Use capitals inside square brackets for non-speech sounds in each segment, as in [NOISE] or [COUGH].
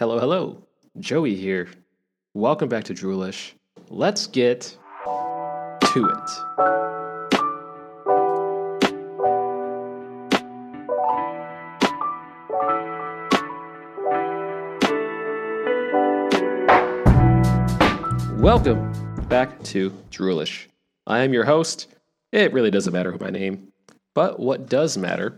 Hello, hello. Joey here. Welcome back to Droolish. Let's get to it. Welcome back to Droolish. I am your host. It really doesn't matter who my name, but what does matter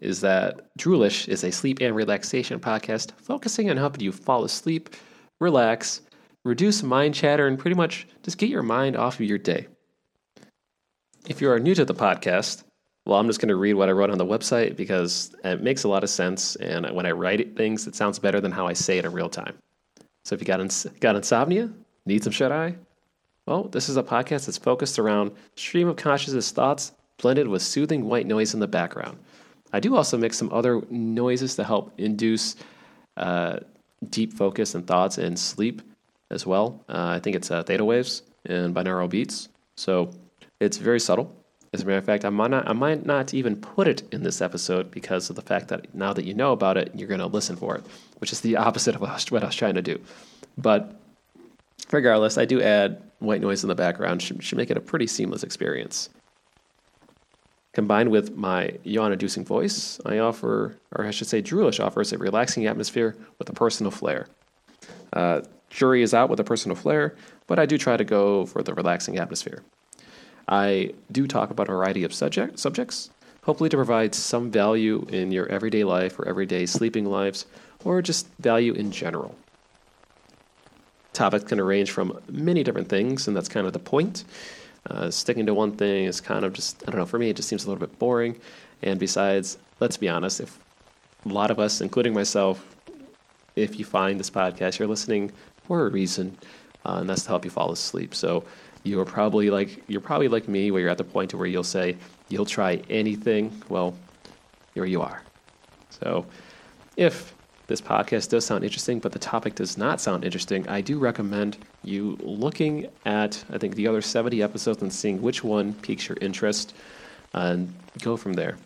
is that Droolish is a sleep and relaxation podcast focusing on helping you fall asleep, relax, reduce mind chatter, and pretty much just get your mind off of your day. If you are new to the podcast, well, I'm just going to read what I wrote on the website because it makes a lot of sense. And when I write things, it sounds better than how I say it in real time. So if you got, ins- got insomnia, need some shut eye, well, this is a podcast that's focused around stream of consciousness thoughts blended with soothing white noise in the background. I do also mix some other noises to help induce uh, deep focus and thoughts and sleep as well. Uh, I think it's uh, theta waves and binaural beats. So it's very subtle. As a matter of fact, I might, not, I might not even put it in this episode because of the fact that now that you know about it, you're going to listen for it, which is the [LAUGHS] opposite of what I, was, what I was trying to do. But regardless, I do add white noise in the background, should, should make it a pretty seamless experience. Combined with my yawn inducing voice, I offer, or I should say, Droolish offers a relaxing atmosphere with a personal flair. Uh, jury is out with a personal flair, but I do try to go for the relaxing atmosphere. I do talk about a variety of subject, subjects, hopefully to provide some value in your everyday life or everyday sleeping lives, or just value in general. Topics can range from many different things, and that's kind of the point. Uh, sticking to one thing is kind of just, I don't know, for me, it just seems a little bit boring. And besides, let's be honest, if a lot of us, including myself, if you find this podcast, you're listening for a reason, uh, and that's to help you fall asleep. So you're probably like you're probably like me, where you're at the point where you'll say you'll try anything. Well, here you are. So if this podcast does sound interesting, but the topic does not sound interesting, I do recommend you looking at, I think, the other 70 episodes and seeing which one piques your interest and go from there.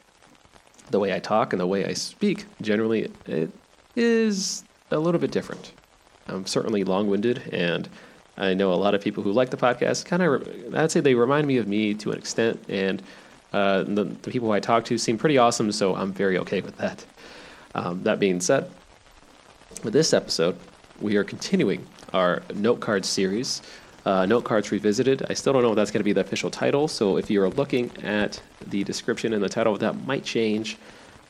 The way I talk and the way I speak, generally, it is a little bit different. I'm certainly long winded, and I know a lot of people who like the podcast kind of, I'd say they remind me of me to an extent, and uh, the, the people I talk to seem pretty awesome, so I'm very okay with that. Um, that being said, with this episode, we are continuing our note card series. Uh, note cards revisited. I still don't know if that's going to be the official title. So if you're looking at the description and the title, that might change.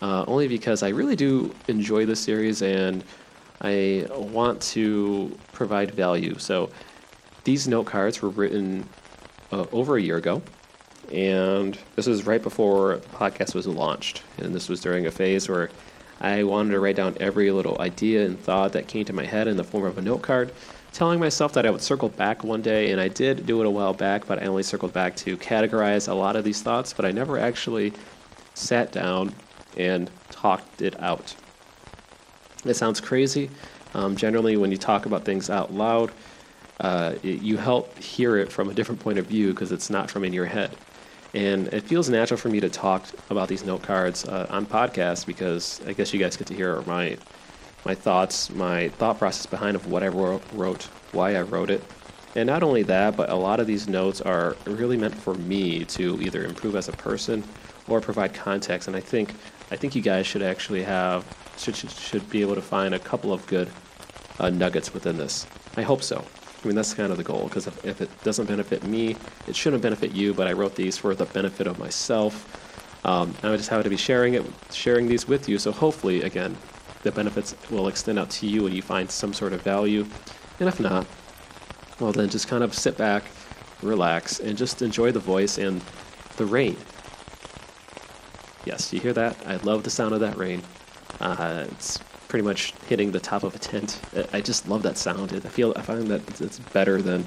Uh, only because I really do enjoy this series and I want to provide value. So these note cards were written uh, over a year ago, and this was right before the podcast was launched. And this was during a phase where I wanted to write down every little idea and thought that came to my head in the form of a note card, telling myself that I would circle back one day, and I did do it a while back, but I only circled back to categorize a lot of these thoughts, but I never actually sat down and talked it out. It sounds crazy. Um, generally, when you talk about things out loud, uh, it, you help hear it from a different point of view because it's not from in your head. And it feels natural for me to talk about these note cards uh, on podcasts because I guess you guys get to hear my my thoughts, my thought process behind of what I wrote, why I wrote it. And not only that, but a lot of these notes are really meant for me to either improve as a person or provide context. And I think I think you guys should actually have should should, should be able to find a couple of good uh, nuggets within this. I hope so. I mean, that's kind of the goal because if, if, it doesn't benefit me, it shouldn't benefit you. But I wrote these for the benefit of myself. Um, and I just happen to be sharing it, sharing these with you. So hopefully, again, the benefits will extend out to you and you find some sort of value. And if not, well, then just kind of sit back, relax, and just enjoy the voice and the rain. Yes, you hear that? I love the sound of that rain. Uh, it's pretty much hitting the top of a tent. I just love that sound. I feel I find that it's better than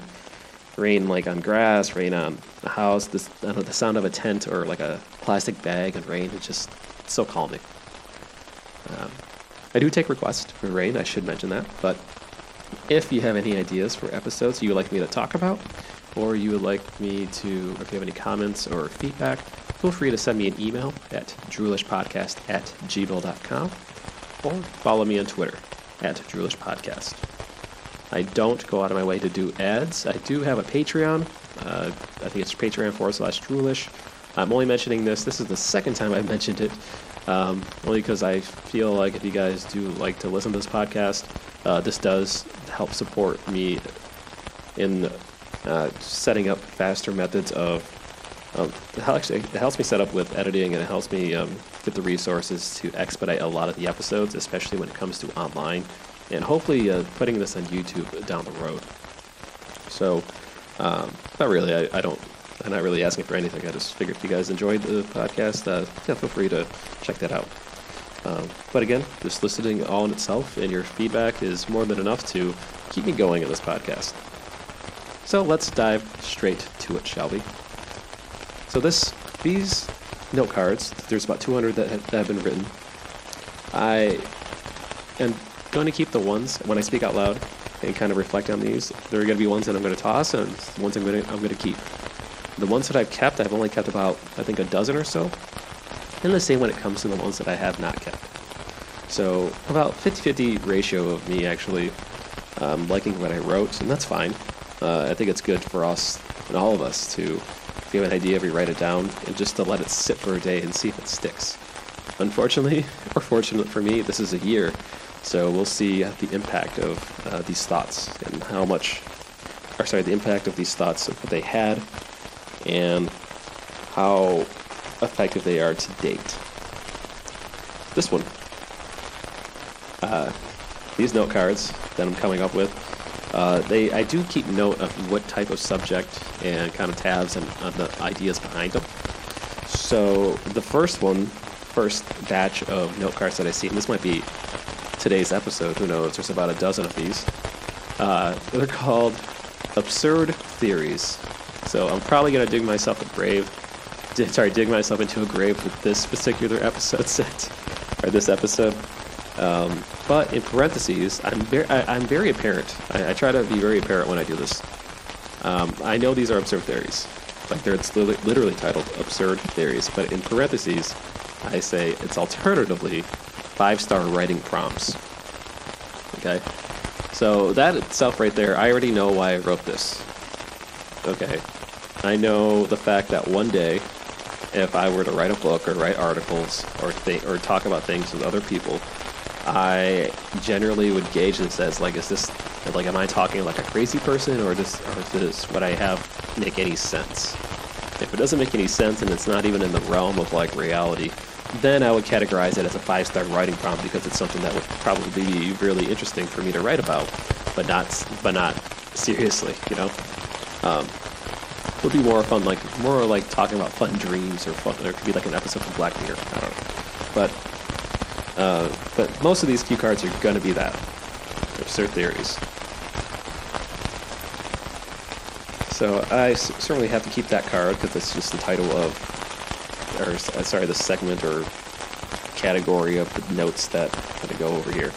rain like on grass, rain on a house. This I don't know, the sound of a tent or like a plastic bag and rain. It's just so calming. Um, I do take requests for rain. I should mention that. But if you have any ideas for episodes you would like me to talk about, or you would like me to, if you have any comments or feedback, feel free to send me an email at droolishpodcast at gmail.com or follow me on Twitter at Droolish Podcast. I don't go out of my way to do ads. I do have a Patreon. Uh, I think it's Patreon forward slash Droolish. I'm only mentioning this. This is the second time I've [LAUGHS] mentioned it, um, only because I feel like if you guys do like to listen to this podcast, uh, this does help support me in uh, setting up faster methods of. Um, it helps me set up with editing, and it helps me um, get the resources to expedite a lot of the episodes, especially when it comes to online, and hopefully uh, putting this on YouTube down the road. So, um, not really. I, I, don't. I'm not really asking for anything. I just figured if you guys enjoyed the podcast, uh, yeah, feel free to check that out. Um, but again, just listening all in itself and your feedback is more than enough to keep me going in this podcast. So let's dive straight to it, shall we? So this, these note cards, there's about 200 that have, that have been written. I am going to keep the ones when I speak out loud and kind of reflect on these. There are going to be ones that I'm going to toss and ones I'm going to I'm going to keep. The ones that I've kept, I've only kept about I think a dozen or so. And the same when it comes to the ones that I have not kept. So about 50-50 ratio of me actually um, liking what I wrote, and that's fine. Uh, I think it's good for us and all of us to, if you have an idea, we write it down and just to let it sit for a day and see if it sticks. Unfortunately, [LAUGHS] or fortunate for me, this is a year, so we'll see the impact of uh, these thoughts and how much, or sorry, the impact of these thoughts of what they had and how effective they are to date. This one. Uh, these note cards that I'm coming up with uh, they, I do keep note of what type of subject and kind of tabs and uh, the ideas behind them. So the first one, first batch of note cards that I see, and this might be today's episode. Who knows? There's about a dozen of these. Uh, they're called absurd theories. So I'm probably gonna dig myself a grave. sorry, dig myself into a grave with this particular episode [LAUGHS] set or this episode. Um, but in parentheses, I'm very, I, am very apparent. I, I, try to be very apparent when I do this. Um, I know these are absurd theories. Like they're it's literally titled absurd theories, but in parentheses, I say it's alternatively five-star writing prompts. Okay, so that itself right there, I already know why I wrote this. Okay, I know the fact that one day, if I were to write a book or write articles or or talk about things with other people, I generally would gauge this as like, is this like, am I talking like a crazy person, or does or does what I have make any sense? If it doesn't make any sense and it's not even in the realm of like reality, then I would categorize it as a five-star writing prompt because it's something that would probably be really interesting for me to write about, but not but not seriously, you know. Um, it would be more fun, like more like talking about fun dreams or fun. There could be like an episode from Black Mirror. I don't know, but uh, but most of these cue cards are going to be that. Absurd theories. So I s- certainly have to keep that card because it's just the title of, or uh, sorry, the segment or category of the notes that I'm going to go over here.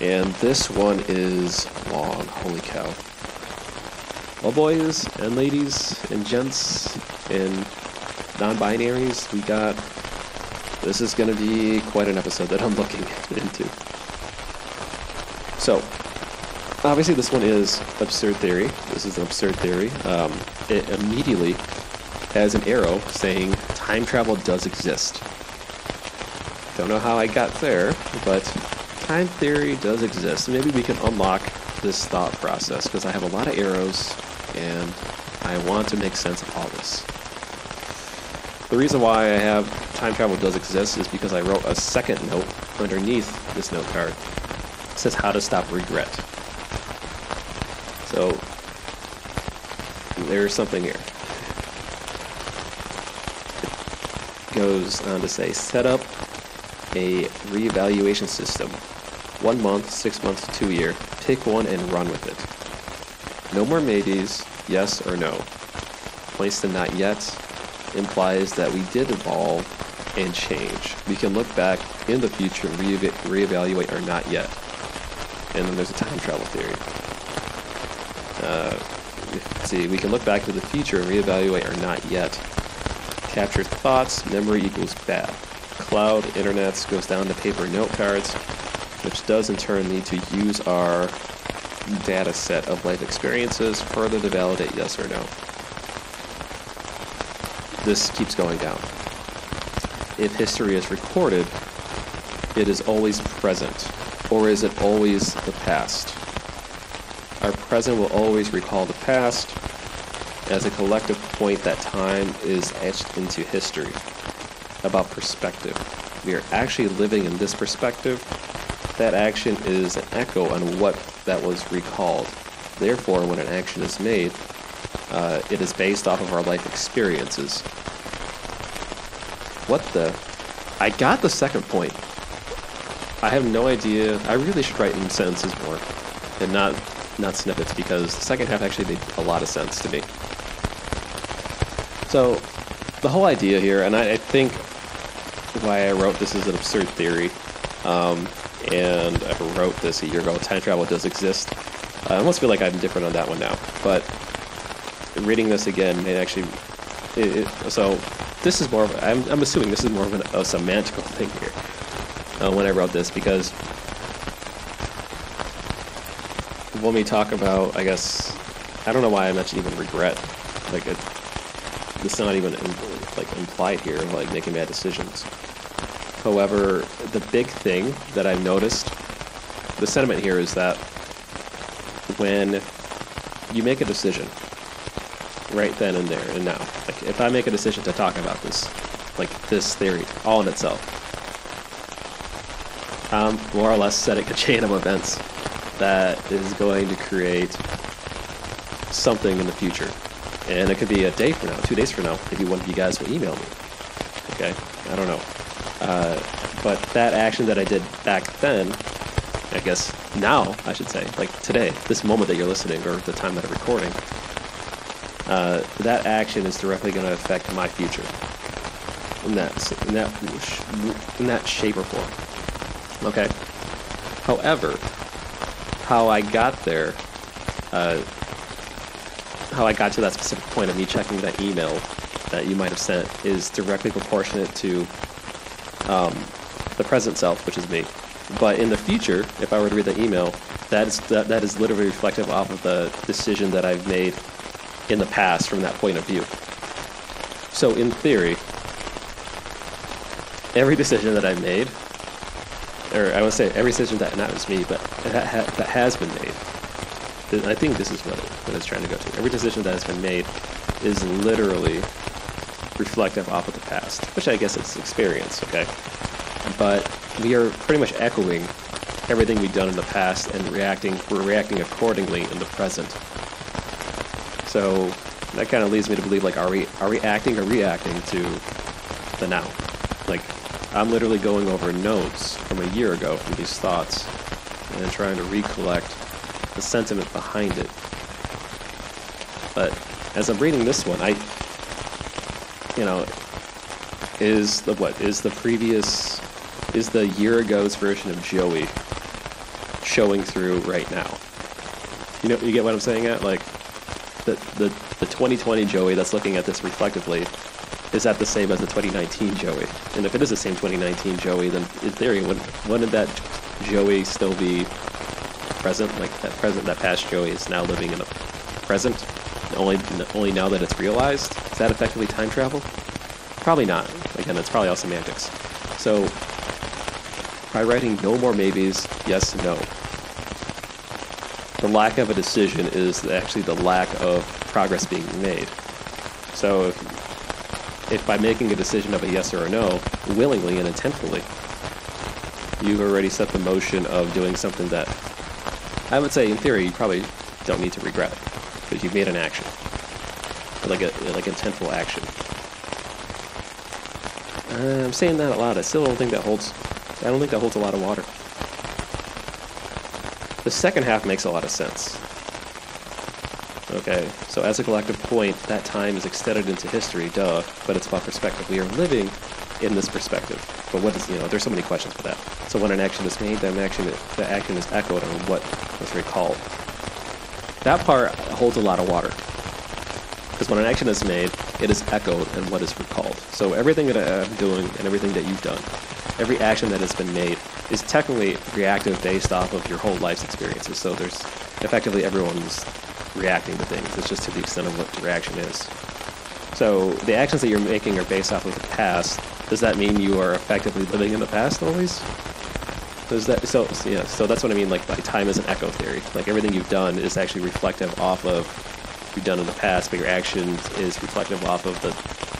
And this one is long. Holy cow. Well, boys and ladies and gents and non binaries, we got this is going to be quite an episode that I'm [LAUGHS] looking into. So, obviously, this one is absurd theory. This is an absurd theory. Um, it immediately has an arrow saying time travel does exist. Don't know how I got there, but time theory does exist. Maybe we can unlock this thought process because I have a lot of arrows and I want to make sense of all this. The reason why I have time travel does exist is because I wrote a second note underneath this note card. It says how to stop regret. So there's something here. It goes on to say set up a reevaluation system. One month, six months, two year. Pick one and run with it. No more maybes, yes or no. Place the not yet implies that we did evolve and change. We can look back in the future and re- reevaluate or not yet. And then there's a time travel theory. Uh, see, we can look back to the future and reevaluate or not yet. Capture thoughts, memory equals bad. Cloud, internets goes down to paper note cards. which does in turn need to use our data set of life experiences further to validate yes or no. This keeps going down. If history is recorded, it is always present, or is it always the past? Our present will always recall the past. As a collective point, that time is etched into history. About perspective. We are actually living in this perspective. That action is an echo on what that was recalled. Therefore, when an action is made, uh, it is based off of our life experiences. What the? I got the second point. I have no idea. I really should write in sentences more and not not snippets because the second half actually made a lot of sense to me. So, the whole idea here, and I, I think why I wrote this is an absurd theory, um, and I wrote this a year ago. Time travel does exist. I almost feel like I'm different on that one now, but reading this again, it actually. It, it, so, this is more of. I'm, I'm assuming this is more of an, a semantical thing here uh, when I wrote this because when we talk about, I guess, I don't know why I mentioned even regret. Like, it, it's not even like implied here, like making bad decisions. However, the big thing that I've noticed, the sentiment here is that when you make a decision, right then and there and now, like if I make a decision to talk about this, like this theory, all in itself, I'm more or less setting a [LAUGHS] chain of events that is going to create something in the future. And it could be a day from now, two days from now. Maybe one of you guys will email me. Okay? I don't know. Uh, but that action that I did back then, I guess now, I should say, like today, this moment that you're listening or the time that I'm recording, uh, that action is directly going to affect my future in that, in that, in that shape or form. Okay? However, how I got there, uh, how I got to that specific point of me checking that email that you might have sent is directly proportionate to um, the present self, which is me. But in the future, if I were to read that email, that is that, that is literally reflective off of the decision that I've made in the past from that point of view. So in theory, every decision that I've made, or I would say every decision that not just me, but that, that has been made, I think this is what, it, what it's trying to go to. Every decision that has been made is literally reflective off of the past, which I guess it's experience, okay? But we are pretty much echoing everything we've done in the past and reacting, we're reacting accordingly in the present. So that kind of leads me to believe, like, are we, are we acting or reacting to the now? Like, I'm literally going over notes from a year ago from these thoughts and trying to recollect the sentiment behind it. But as I'm reading this one, I, you know, is the what is the previous is the year ago's version of Joey showing through right now? You know, you get what I'm saying at like the the the 2020 Joey that's looking at this reflectively is that the same as the 2019 Joey? And if it is the same 2019 Joey, then in theory, wouldn't, wouldn't that Joey still be present, like that present, that past Joey is now living in a present. Only, only now that it's realized. Is that effectively time travel? Probably not. Again, it's probably all semantics. So, by writing no more maybes, yes, no. The lack of a decision is actually the lack of progress being made. So, if, if by making a decision of a yes or a no, willingly and intentfully, you've already set the motion of doing something that I would say, in theory, you probably don't need to regret because you've made an action, like a like intentful action. Uh, I'm saying that a lot. I still don't think that holds. I don't think that holds a lot of water. The second half makes a lot of sense. Okay, so as a collective point, that time is extended into history, duh, but it's about perspective. We are living in this perspective. But what is, you know, there's so many questions for that. So when an action is made, that action, the action is echoed on what was recalled. That part holds a lot of water. Because when an action is made, it is echoed in what is recalled. So everything that I'm doing and everything that you've done, every action that has been made is technically reactive based off of your whole life's experiences. So there's effectively everyone's reacting to things. It's just to the extent of what the reaction is. So the actions that you're making are based off of the past. Does that mean you are effectively living in the past always? Does that so yeah? So that's what I mean. Like by time is an echo theory. Like everything you've done is actually reflective off of what you've done in the past, but your actions is reflective off of the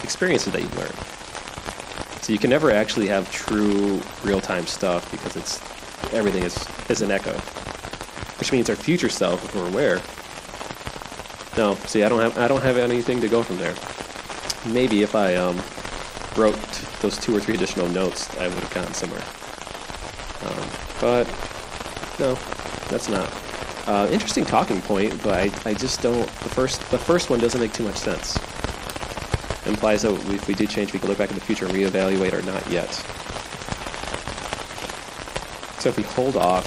experiences that you've learned. So you can never actually have true real-time stuff because it's everything is is an echo, which means our future self, if we're aware. No, see, I don't have I don't have anything to go from there. Maybe if I um, wrote those two or three additional notes, I would have gotten somewhere. Um, but no, that's not. Uh, interesting talking point, but I, I just don't. The first the first one doesn't make too much sense. Implies that if we do change, we can look back in the future and reevaluate or not yet. So if we hold off,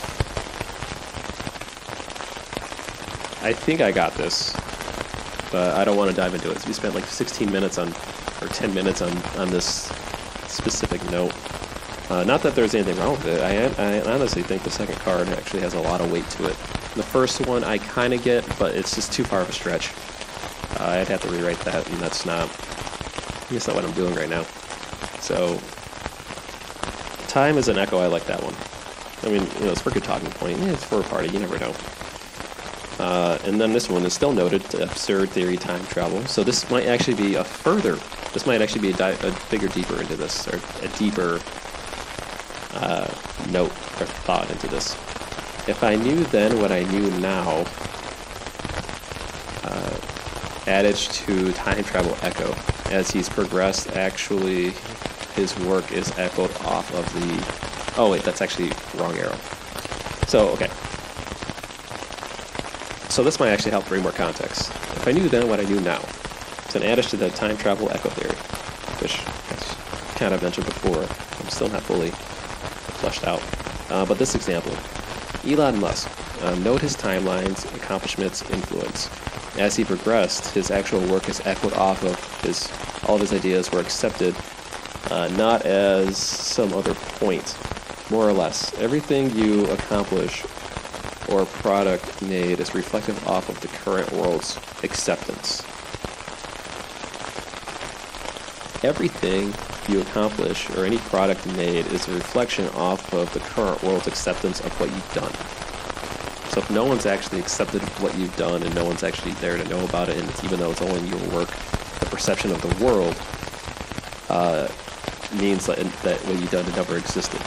I think I got this, but I don't want to dive into it. We spent like 16 minutes on, or 10 minutes on on this specific note. Uh, not that there's anything wrong with it. I, I honestly think the second card actually has a lot of weight to it. The first one I kind of get, but it's just too far of a stretch. Uh, I'd have to rewrite that, and that's not. That's not what I'm doing right now. So, time is an echo. I like that one. I mean, you know, it's for a good talking point. Yeah, it's for a party. You never know. Uh, and then this one is still noted absurd theory time travel. So this might actually be a further. This might actually be a, di- a bigger, deeper into this, or a deeper uh, note or thought into this. If I knew then what I knew now, uh, adage to time travel echo. As he's progressed, actually, his work is echoed off of the. Oh wait, that's actually wrong arrow. So okay. So this might actually help bring more context. If I knew then what I knew now, it's an adage to the time travel echo theory, which I kind of mentioned before. I'm still not fully fleshed out. Uh, but this example, Elon Musk, uh, note his timelines, accomplishments, influence. As he progressed, his actual work is echoed off of his, all of his ideas were accepted, uh, not as some other point, more or less. Everything you accomplish or product made is reflective off of the current world's acceptance. Everything you accomplish or any product made is a reflection off of the current world's acceptance of what you've done. So if no one's actually accepted what you've done and no one's actually there to know about it, and it's, even though it's only your work, the perception of the world uh, means that, that what you've done never existed.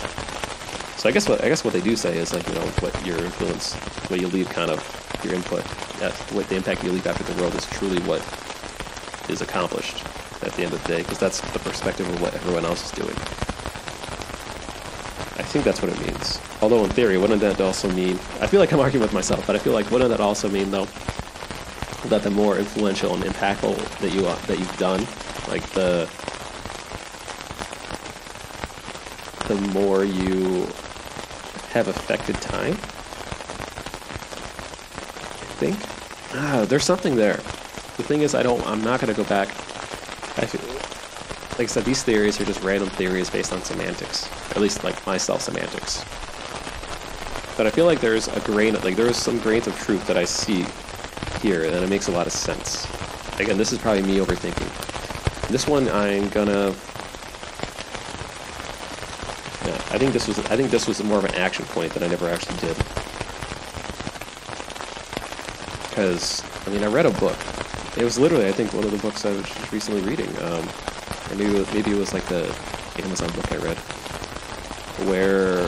So I guess what I guess what they do say is like you know what your influence, what you leave, kind of your input, what the impact you leave after the world is truly what is accomplished at the end of the day, because that's the perspective of what everyone else is doing. I think that's what it means. Although in theory, wouldn't that also mean? I feel like I'm arguing with myself, but I feel like wouldn't that also mean though that the more influential and impactful that you that you've done, like the the more you have affected time. I think. Ah, there's something there. The thing is, I don't. I'm not going to go back. Like I said, these theories are just random theories based on semantics, at least like myself semantics. But I feel like there's a grain, of, like there's some grains of truth that I see here, and it makes a lot of sense. Again, this is probably me overthinking. This one, I'm gonna I think this was I think this was more of an action point that I never actually did. Because I mean, I read a book. It was literally I think one of the books I was just recently reading. Um, or maybe it was, maybe it was like the Amazon book I read, where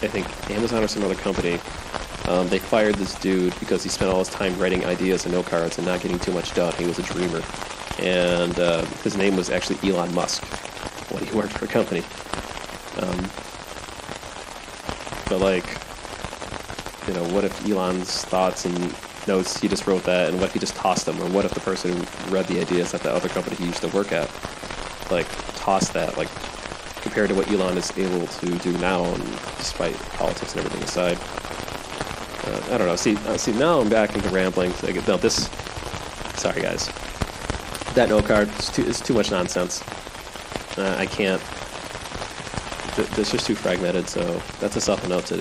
I think Amazon or some other company. Um, they fired this dude because he spent all his time writing ideas and note cards and not getting too much done. He was a dreamer, and uh, his name was actually Elon Musk when he [LAUGHS] worked for a company. Um, but like, you know, what if Elon's thoughts and notes he just wrote that, and what if he just tossed them, or what if the person who read the ideas at the other company he used to work at, like, tossed that, like, compared to what Elon is able to do now, and despite politics and everything aside. Uh, I don't know. See, uh, see, now I'm back into rambling. Like, no, this. Sorry, guys. That note card is too, is too much nonsense. Uh, I can't th- this is too fragmented, so that's a self note to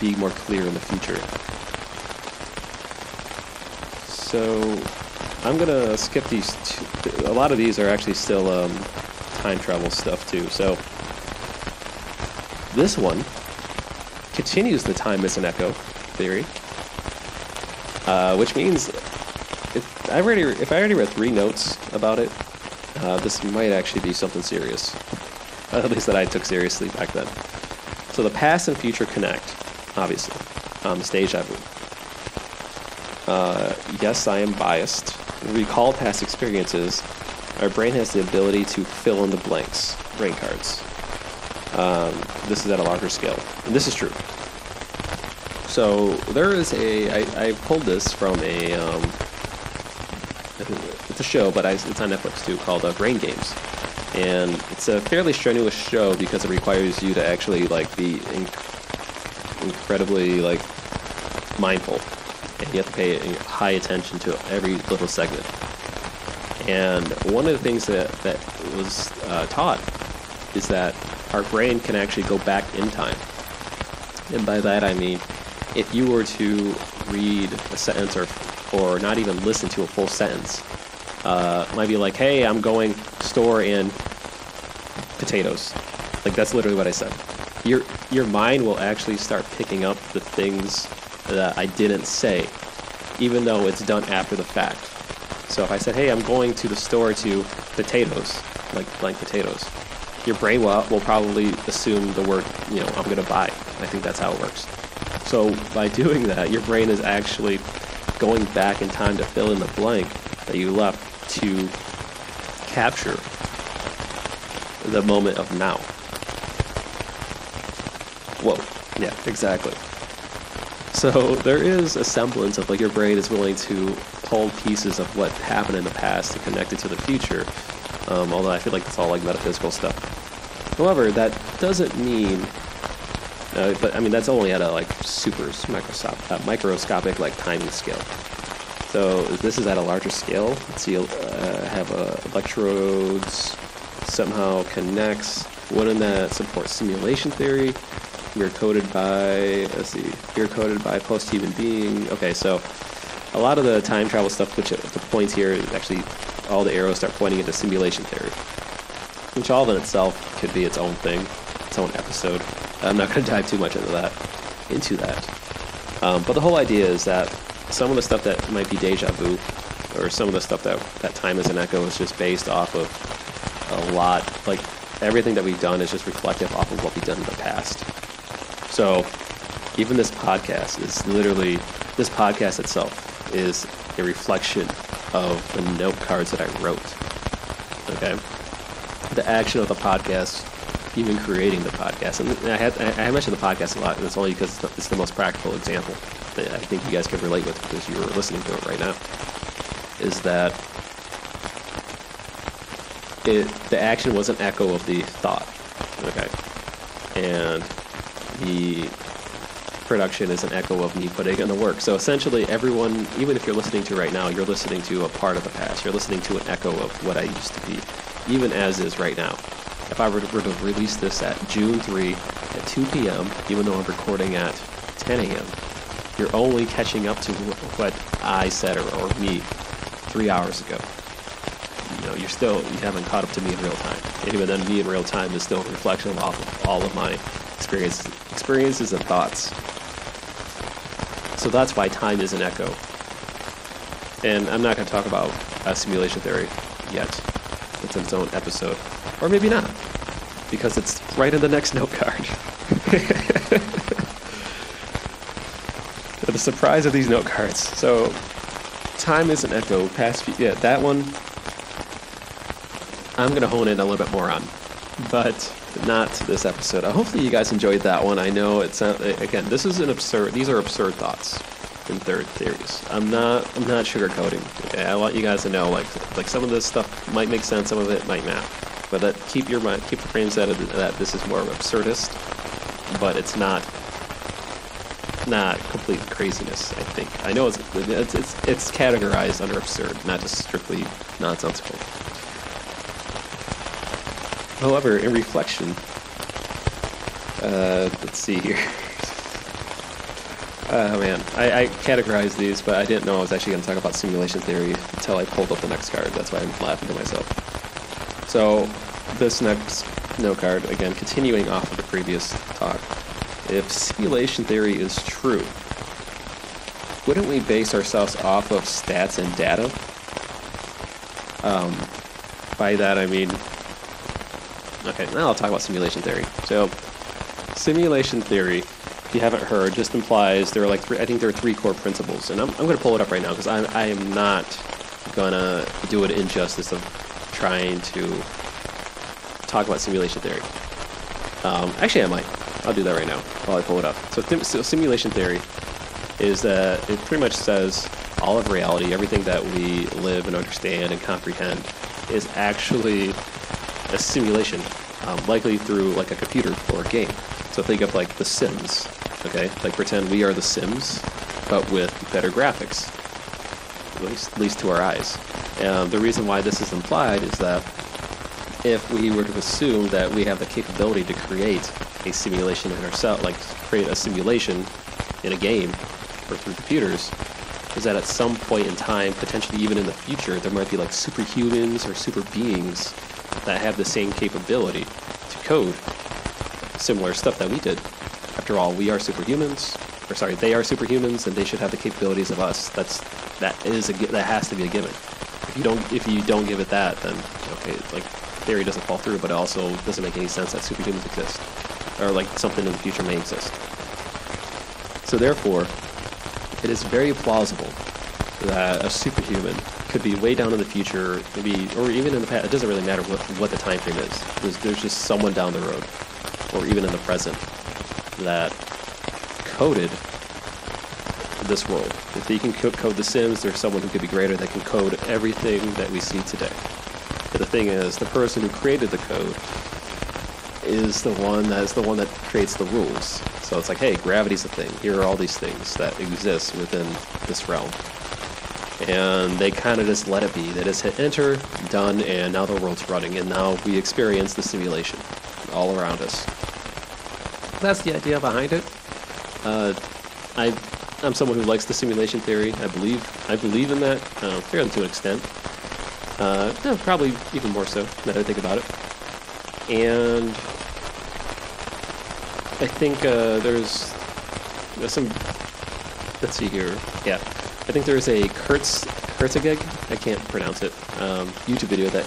be more clear in the future. So I'm gonna skip these. Two. A lot of these are actually still um, time travel stuff too. So this one continues the time is an echo theory, uh, which means if I already if I already read three notes about it, uh, this might actually be something serious. [LAUGHS] At least that I took seriously back then. So the past and future connect, obviously. Stage deja vu. Uh, yes, I am biased. Recall past experiences. Our brain has the ability to fill in the blanks. Brain cards. Um, this is at a larger scale, and this is true. So there is a. I, I pulled this from a. Um, it's a show, but I, it's on Netflix too, called uh, Brain Games, and it's a fairly strenuous show because it requires you to actually like be inc- incredibly like mindful, and you have to pay high attention to every little segment. And one of the things that that was uh, taught is that our brain can actually go back in time, and by that I mean if you were to read a sentence or or not even listen to a full sentence, uh, might be like, "Hey, I'm going store in potatoes." Like that's literally what I said. Your your mind will actually start picking up the things that I didn't say, even though it's done after the fact. So if I said, "Hey, I'm going to the store to potatoes," like blank potatoes, your brain will, will probably assume the word, you know, I'm going to buy. I think that's how it works. So by [LAUGHS] doing that, your brain is actually going back in time to fill in the blank that you left to capture the moment of now. Whoa. Yeah, exactly. So there is a semblance of like your brain is willing to pull pieces of what happened in the past to connect it to the future. Um, although I feel like it's all like metaphysical stuff. However, that doesn't mean. Uh, but I mean that's only at a like super microscopic, uh, microscopic like timing scale. So this is at a larger scale. Let's see, uh, have uh, electrodes somehow connects. Wouldn't that support simulation theory? We're coded by, let's see, we're coded by post-human being. Okay, so a lot of the time travel stuff, which the points here is actually all the arrows start pointing into simulation theory, which all in itself could be its own thing, its own episode. I'm not going [LAUGHS] to dive too much into that. Into that. Um, but the whole idea is that some of the stuff that might be deja vu, or some of the stuff that that time is an echo, is just based off of a lot. Like everything that we've done is just reflective off of what we've done in the past. So even this podcast is literally this podcast itself is a reflection of the note cards that I wrote. Okay, the action of the podcast, even creating the podcast, and I had I mentioned the podcast a lot, and it's only because it's the most practical example that I think you guys can relate with because you're listening to it right now. Is that it, the action was an echo of the thought, okay, and the production is an echo of me putting in the work. So essentially, everyone, even if you're listening to right now, you're listening to a part of the past. You're listening to an echo of what I used to be, even as is right now. If I were to, release this at June 3 at 2 p.m., even though I'm recording at 10 a.m., you're only catching up to what I said or, or me three hours ago. You know, you're still you haven't caught up to me in real time. And even then, me in real time is still a reflection of all of my experiences, experiences and thoughts. So that's why time is an echo. And I'm not going to talk about simulation theory yet. It's its own episode, or maybe not, because it's right in the next [LAUGHS] note card. [LAUGHS] the surprise of these note cards. So, time is an echo. Past, yeah, that one. I'm gonna hone in a little bit more on, but not this episode. Uh, hopefully, you guys enjoyed that one. I know it's not, again. This is an absurd. These are absurd thoughts and third theories. I'm not. I'm not sugarcoating. Okay, I want you guys to know, like, like some of this stuff might make sense, some of it might not. But that keep your mind, keep the frame set that this is more of absurdist, but it's not not complete craziness. I think I know it's it's it's, it's categorized under absurd, not just strictly nonsensical. However, in reflection, uh, let's see here. [LAUGHS] Oh man, I, I categorized these, but I didn't know I was actually going to talk about simulation theory until I pulled up the next card. That's why I'm laughing to myself. So, this next note card, again, continuing off of the previous talk. If simulation theory is true, wouldn't we base ourselves off of stats and data? Um, by that I mean, okay, now I'll talk about simulation theory. So, simulation theory if you haven't heard, just implies there are like three, I think there are three core principles, and I'm, I'm going to pull it up right now because I, I am not gonna do it injustice of trying to talk about simulation theory. Um, actually, I might. I'll do that right now while I pull it up. So, th- so simulation theory is that it pretty much says all of reality, everything that we live and understand and comprehend, is actually a simulation, um, likely through like a computer or a game. So think of like The Sims, okay? Like pretend we are The Sims, but with better graphics, at least, at least to our eyes. And the reason why this is implied is that if we were to assume that we have the capability to create a simulation in ourselves, like create a simulation in a game or through computers, is that at some point in time, potentially even in the future, there might be like superhumans or super beings that have the same capability to code similar stuff that we did. After all, we are superhumans, or sorry, they are superhumans, and they should have the capabilities of us. That's that is a that has to be a given. If you don't if you don't give it that, then okay, like theory doesn't fall through, but it also doesn't make any sense that superhumans exist, or like something in the future may exist. So therefore, it is very plausible that a superhuman could be way down in the future, maybe, or even in the past. It doesn't really matter what, what the time frame is. There's, there's just someone down the road or even in the present, that coded this world. If they can code The Sims, there's someone who could be greater that can code everything that we see today. But the thing is, the person who created the code is the one that is the one that creates the rules. So it's like, hey, gravity's a thing. Here are all these things that exist within this realm. And they kind of just let it be. They just hit enter, done, and now the world's running. And now we experience the simulation all around us that's the idea behind it. Uh, I, I'm someone who likes the simulation theory. I believe I believe in that uh, fairly to an extent. Uh, no, probably even more so now that I think about it. And I think uh, there's, there's some. Let's see here. Yeah, I think there's a Kurtz Kurzgesagt. I can't pronounce it. Um, YouTube video that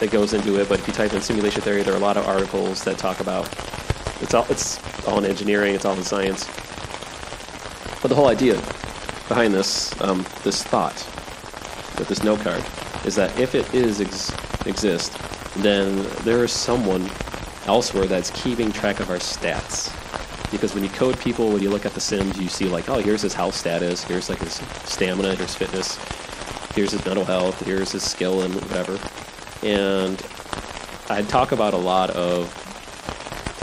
that goes into it. But if you type in simulation theory, there are a lot of articles that talk about it's all it's all in engineering. It's all in science. But the whole idea behind this um, this thought with this note card is that if it is ex- exist, then there is someone elsewhere that's keeping track of our stats. Because when you code people, when you look at the Sims, you see like, oh, here's his health status, here's like his stamina, here's fitness, here's his mental health, here's his skill and whatever. And I talk about a lot of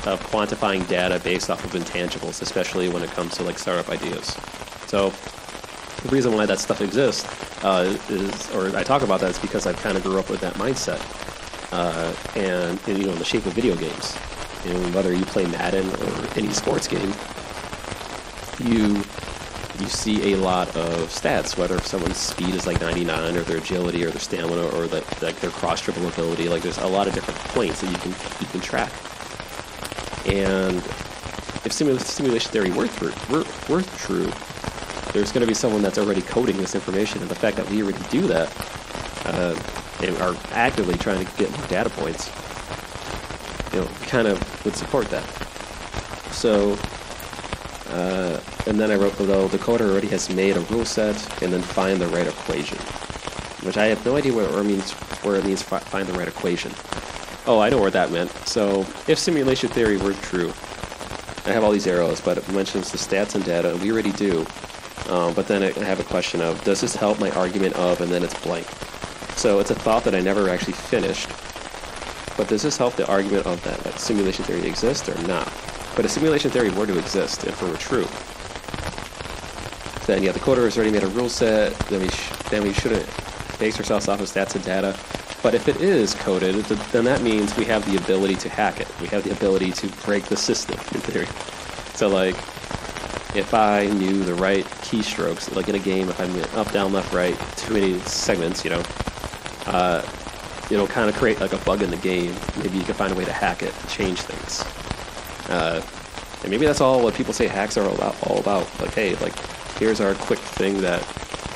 of quantifying data based off of intangibles, especially when it comes to like startup ideas. So the reason why that stuff exists uh, is, or I talk about that is because I kind of grew up with that mindset, uh, and, and, you know, in the shape of video games. You know, whether you play Madden or any sports game, you you see a lot of stats, whether someone's speed is like 99, or their agility, or their stamina, or the, like their cross dribble ability. Like there's a lot of different points that you can you can track. And if simulation theory were, true, were, were true, there's going to be someone that's already coding this information. And the fact that we already do that uh, and are actively trying to get more data points, you know, kind of would support that. So, uh, and then I wrote below, the coder already has made a rule set and then find the right equation, which I have no idea what it means, where it means find the right equation. Oh, I know where that meant. So, if simulation theory were true, I have all these arrows, but it mentions the stats and data, and we already do. Um, but then I have a question of, does this help my argument of, and then it's blank. So it's a thought that I never actually finished. But does this help the argument of that, that simulation theory exists or not? But if simulation theory were to exist, if it were true, then yeah, the coder has already made a rule set, then we, sh- then we shouldn't base ourselves off of stats and data. But if it is coded, then that means we have the ability to hack it. We have the ability to break the system, in theory. So, like, if I knew the right keystrokes, like in a game, if I'm up, down, left, right, too many segments, you know, uh, it'll kind of create like a bug in the game. Maybe you can find a way to hack it, and change things. Uh, and maybe that's all what people say hacks are all about, all about. Like, hey, like, here's our quick thing that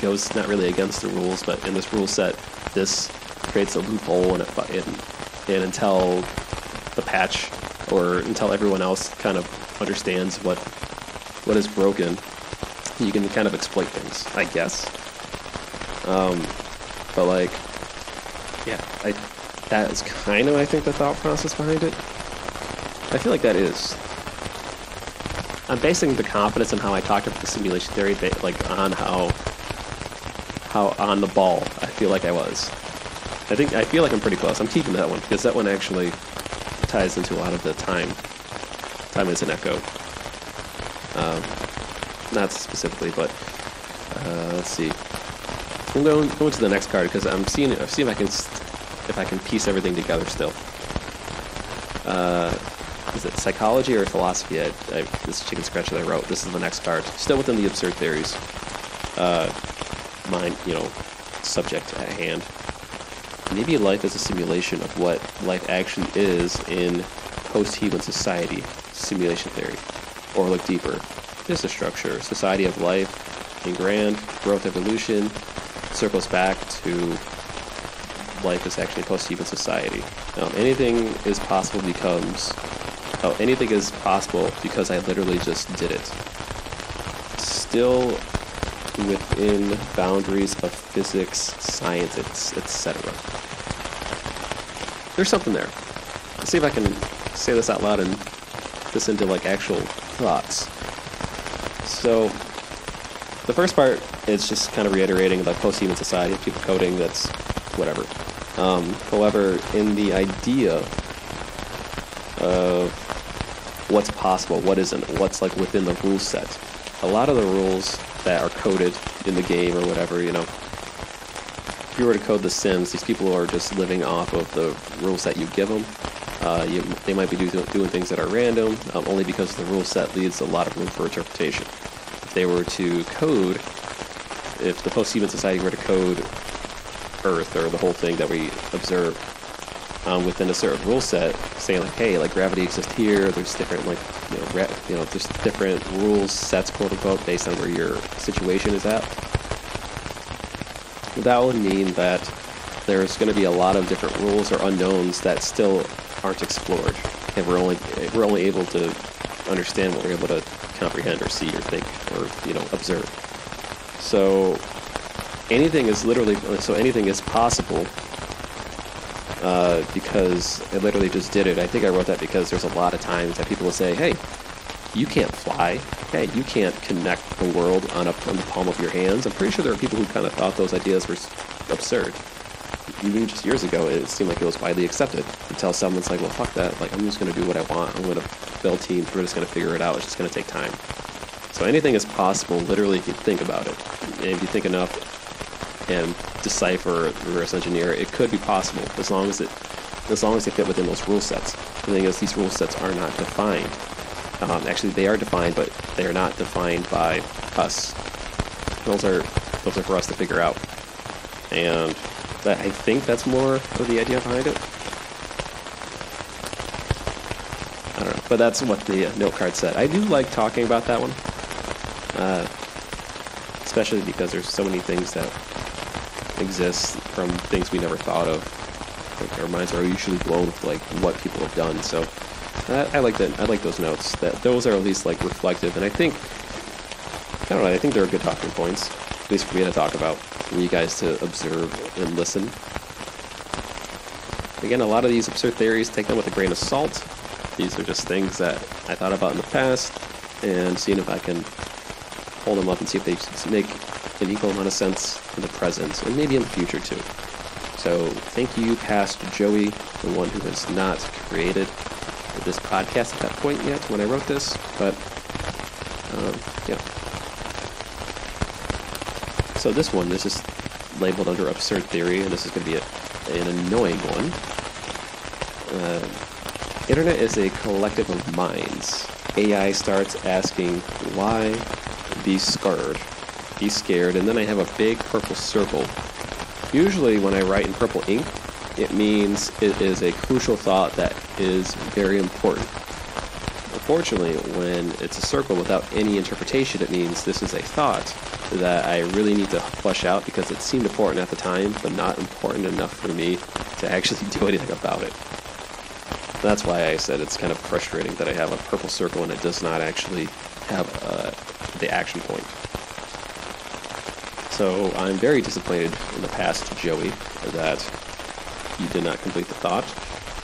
goes not really against the rules, but in this rule set, this creates a loophole, and, it, and, and until the patch or until everyone else kind of understands what what is broken, you can kind of exploit things, I guess. Um, but like, yeah, I that is kind of I think the thought process behind it. I feel like that is. I'm basing the confidence in how I talked about the simulation theory, like on how how on the ball I feel like I was. I think I feel like I'm pretty close. I'm keeping that one because that one actually ties into a lot of the time. Time is an echo. Um, not specifically, but uh, let's see. I'm going, going to the next card because I'm seeing I'm if I can if I can piece everything together still. Uh, is it psychology or philosophy? I, I, this chicken scratch that I wrote. This is the next card. Still within the absurd theories. Uh, mind, you know, subject at hand. Maybe life is a simulation of what life actually is in post-human society simulation theory. Or look deeper. Just a structure, society of life, in grand, growth evolution, circles back to life is actually post-human society. Um, anything is possible becomes oh anything is possible because I literally just did it. Still within boundaries of physics, science, etc. There's something there. Let's see if I can say this out loud and this into like actual thoughts. So the first part is just kind of reiterating about post-human society, people coding, that's whatever. Um, however, in the idea of what's possible, what isn't, what's like within the rule set, a lot of the rules that are coded in the game or whatever, you know, if you were to code The Sims, these people are just living off of the rules that you give them. Uh, you, they might be do, doing things that are random, um, only because the rule set leaves a lot of room for interpretation. They were to code, if the post-human society were to code Earth or the whole thing that we observe um, within a certain rule set, saying like, hey, like gravity exists here. There's different like you know, ra- you know, there's different rules sets, quote unquote, based on where your situation is at. That would mean that there's going to be a lot of different rules or unknowns that still aren't explored, and we're only we're only able to understand what we're able to comprehend or see or think or you know observe. So anything is literally so anything is possible uh, because I literally just did it. I think I wrote that because there's a lot of times that people will say, "Hey, you can't fly. Hey, you can't connect the world on, a, on the palm of your hands." I'm pretty sure there are people who kind of thought those ideas were absurd. Even just years ago, it seemed like it was widely accepted until someone's like, "Well, fuck that. Like, I'm just going to do what I want. I'm going to build teams. We're just going to figure it out. It's just going to take time." So anything is possible, literally, if you think about it. And if you think enough, and decipher reverse engineer, it could be possible as long as it as long as they fit within those rule sets. The thing is, these rule sets are not defined. Um, actually, they are defined, but they are not defined by us. Those are those are for us to figure out, and I think that's more of the idea behind it. I don't know, but that's what the note card said. I do like talking about that one, uh, especially because there's so many things that exist from things we never thought of. Like our minds are usually blown with like what people have done. So I, I like that. I like those notes. That those are at least like reflective, and I think I don't know. I think they're good talking points, at least for me to talk about, for you guys to observe and listen. Again, a lot of these absurd theories, take them with a grain of salt. These are just things that I thought about in the past, and seeing if I can hold them up and see if they make an equal amount of sense in the present and maybe in the future too. So thank you, past Joey, the one who has not created this podcast at that point yet when I wrote this, but um, yeah. So this one, this is labeled under absurd theory, and this is going to be it. an annoying one. Uh, internet is a collective of minds. AI starts asking why, be scared, be scared, and then I have a big purple circle. Usually, when I write in purple ink, it means it is a crucial thought that is very important. Unfortunately, when it's a circle without any interpretation, it means this is a thought that I really need to flesh out because it seemed important at the time, but not important enough for me to actually [LAUGHS] do anything about it. That's why I said it's kind of frustrating that I have a purple circle and it does not actually have uh, the action point. So I'm very disappointed in the past, Joey, that you did not complete the thought.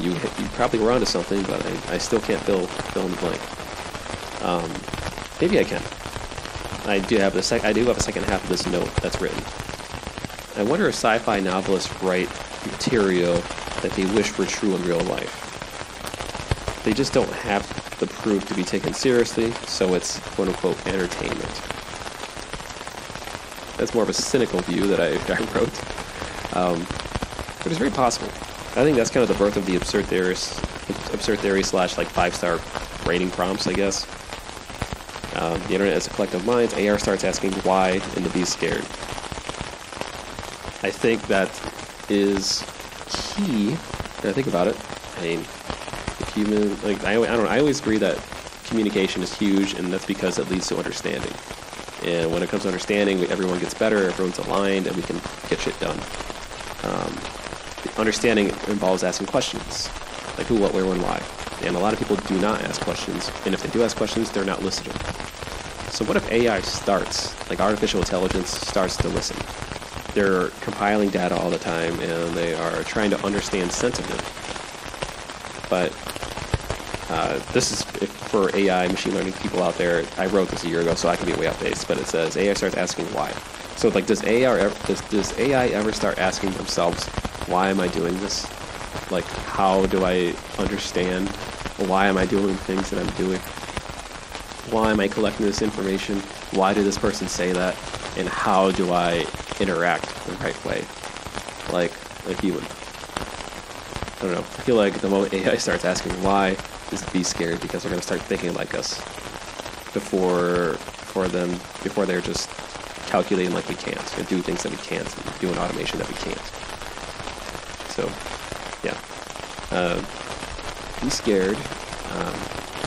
You you probably were onto something, but I, I still can't fill fill in the blank. Um, maybe I can. I do have the sec- I do have a second half of this note that's written. I wonder if sci-fi novelists write material that they wish were true in real life. They just don't have the proof to be taken seriously, so it's quote unquote entertainment. That's more of a cynical view that I, [LAUGHS] I wrote. Um, but it's very possible. I think that's kind of the birth of the absurd theorist, absurd theory slash like five star rating prompts, I guess. Um, the internet is a collective mind. AI starts asking why and to be scared. I think that is key. When I think about it, I mean, the human like I, I don't know. I always agree that communication is huge, and that's because it leads to understanding. And when it comes to understanding, everyone gets better, everyone's aligned, and we can get shit done. Um, understanding involves asking questions, like who, what, where, when, why. And a lot of people do not ask questions, and if they do ask questions, they're not listening. So what if AI starts, like artificial intelligence starts to listen? They're compiling data all the time, and they are trying to understand sentiment. But uh, this is for AI machine learning people out there. I wrote this a year ago, so I can be way off base. But it says AI starts asking why. So like, does AI ever, does, does AI ever start asking themselves why am I doing this? Like, how do I understand? Why am I doing things that I'm doing? Why am I collecting this information? Why did this person say that? And how do I interact the right way? Like a human. I don't know. I feel like the moment AI starts asking why, is be scared because they're going to start thinking like us before for them before they're just calculating like we can't and do things that we can't and do an automation that we can't. So, yeah. Uh, be scared. Um,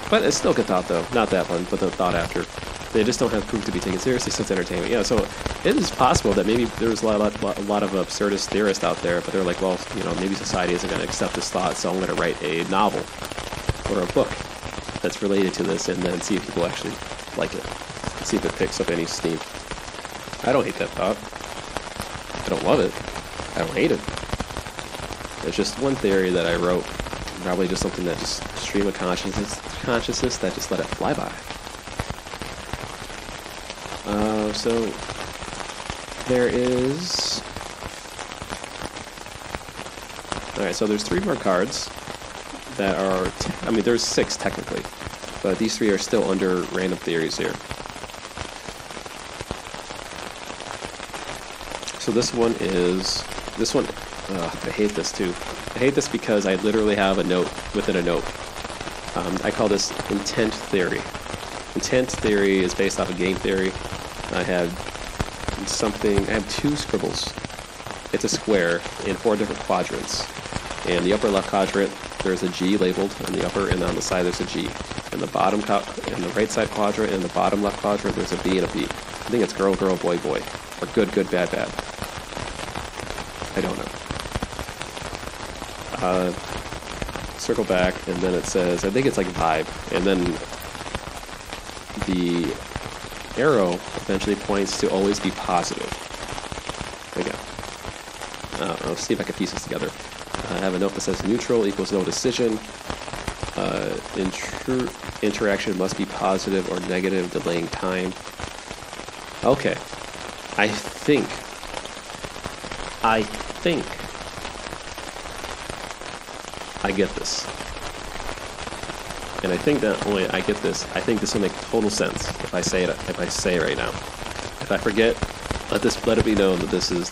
but it's still a good thought, though. Not that one, but the thought after. They just don't have proof to be taken seriously since entertainment. Yeah, so it is possible that maybe there's a lot, lot, a lot of absurdist theorists out there, but they're like, well, you know, maybe society isn't going to accept this thought, so I'm going to write a novel or a book that's related to this and then see if people actually like it. See if it picks up any steam. I don't hate that thought. I don't love it. I don't hate it. It's just one theory that I wrote, probably just something that just stream of consciousness, consciousness that just let it fly by. Uh, so there is. All right, so there's three more cards that are. I mean, there's six technically, but these three are still under random theories here. So this one is this one Ugh, I hate this too. I hate this because I literally have a note within a note. Um, I call this intent theory. Intent theory is based off of game theory. I had something, I have two scribbles. It's a square in four different quadrants. In the upper left quadrant, there's a G labeled on the upper, and on the side there's a G. In the bottom, in the right side quadrant, in the bottom left quadrant, there's a B and a B. I think it's girl, girl, boy, boy, or good, good, bad, bad. I don't know uh, circle back, and then it says, I think it's like vibe, and then the arrow eventually points to always be positive. Again, uh, I'll see if I can piece this together. I have a note that says neutral equals no decision. Uh, intru- interaction must be positive or negative, delaying time. Okay. I think. I think I get this. And I think that only I get this, I think this will make total sense if I say it if I say it right now. If I forget, let this let it be known that this is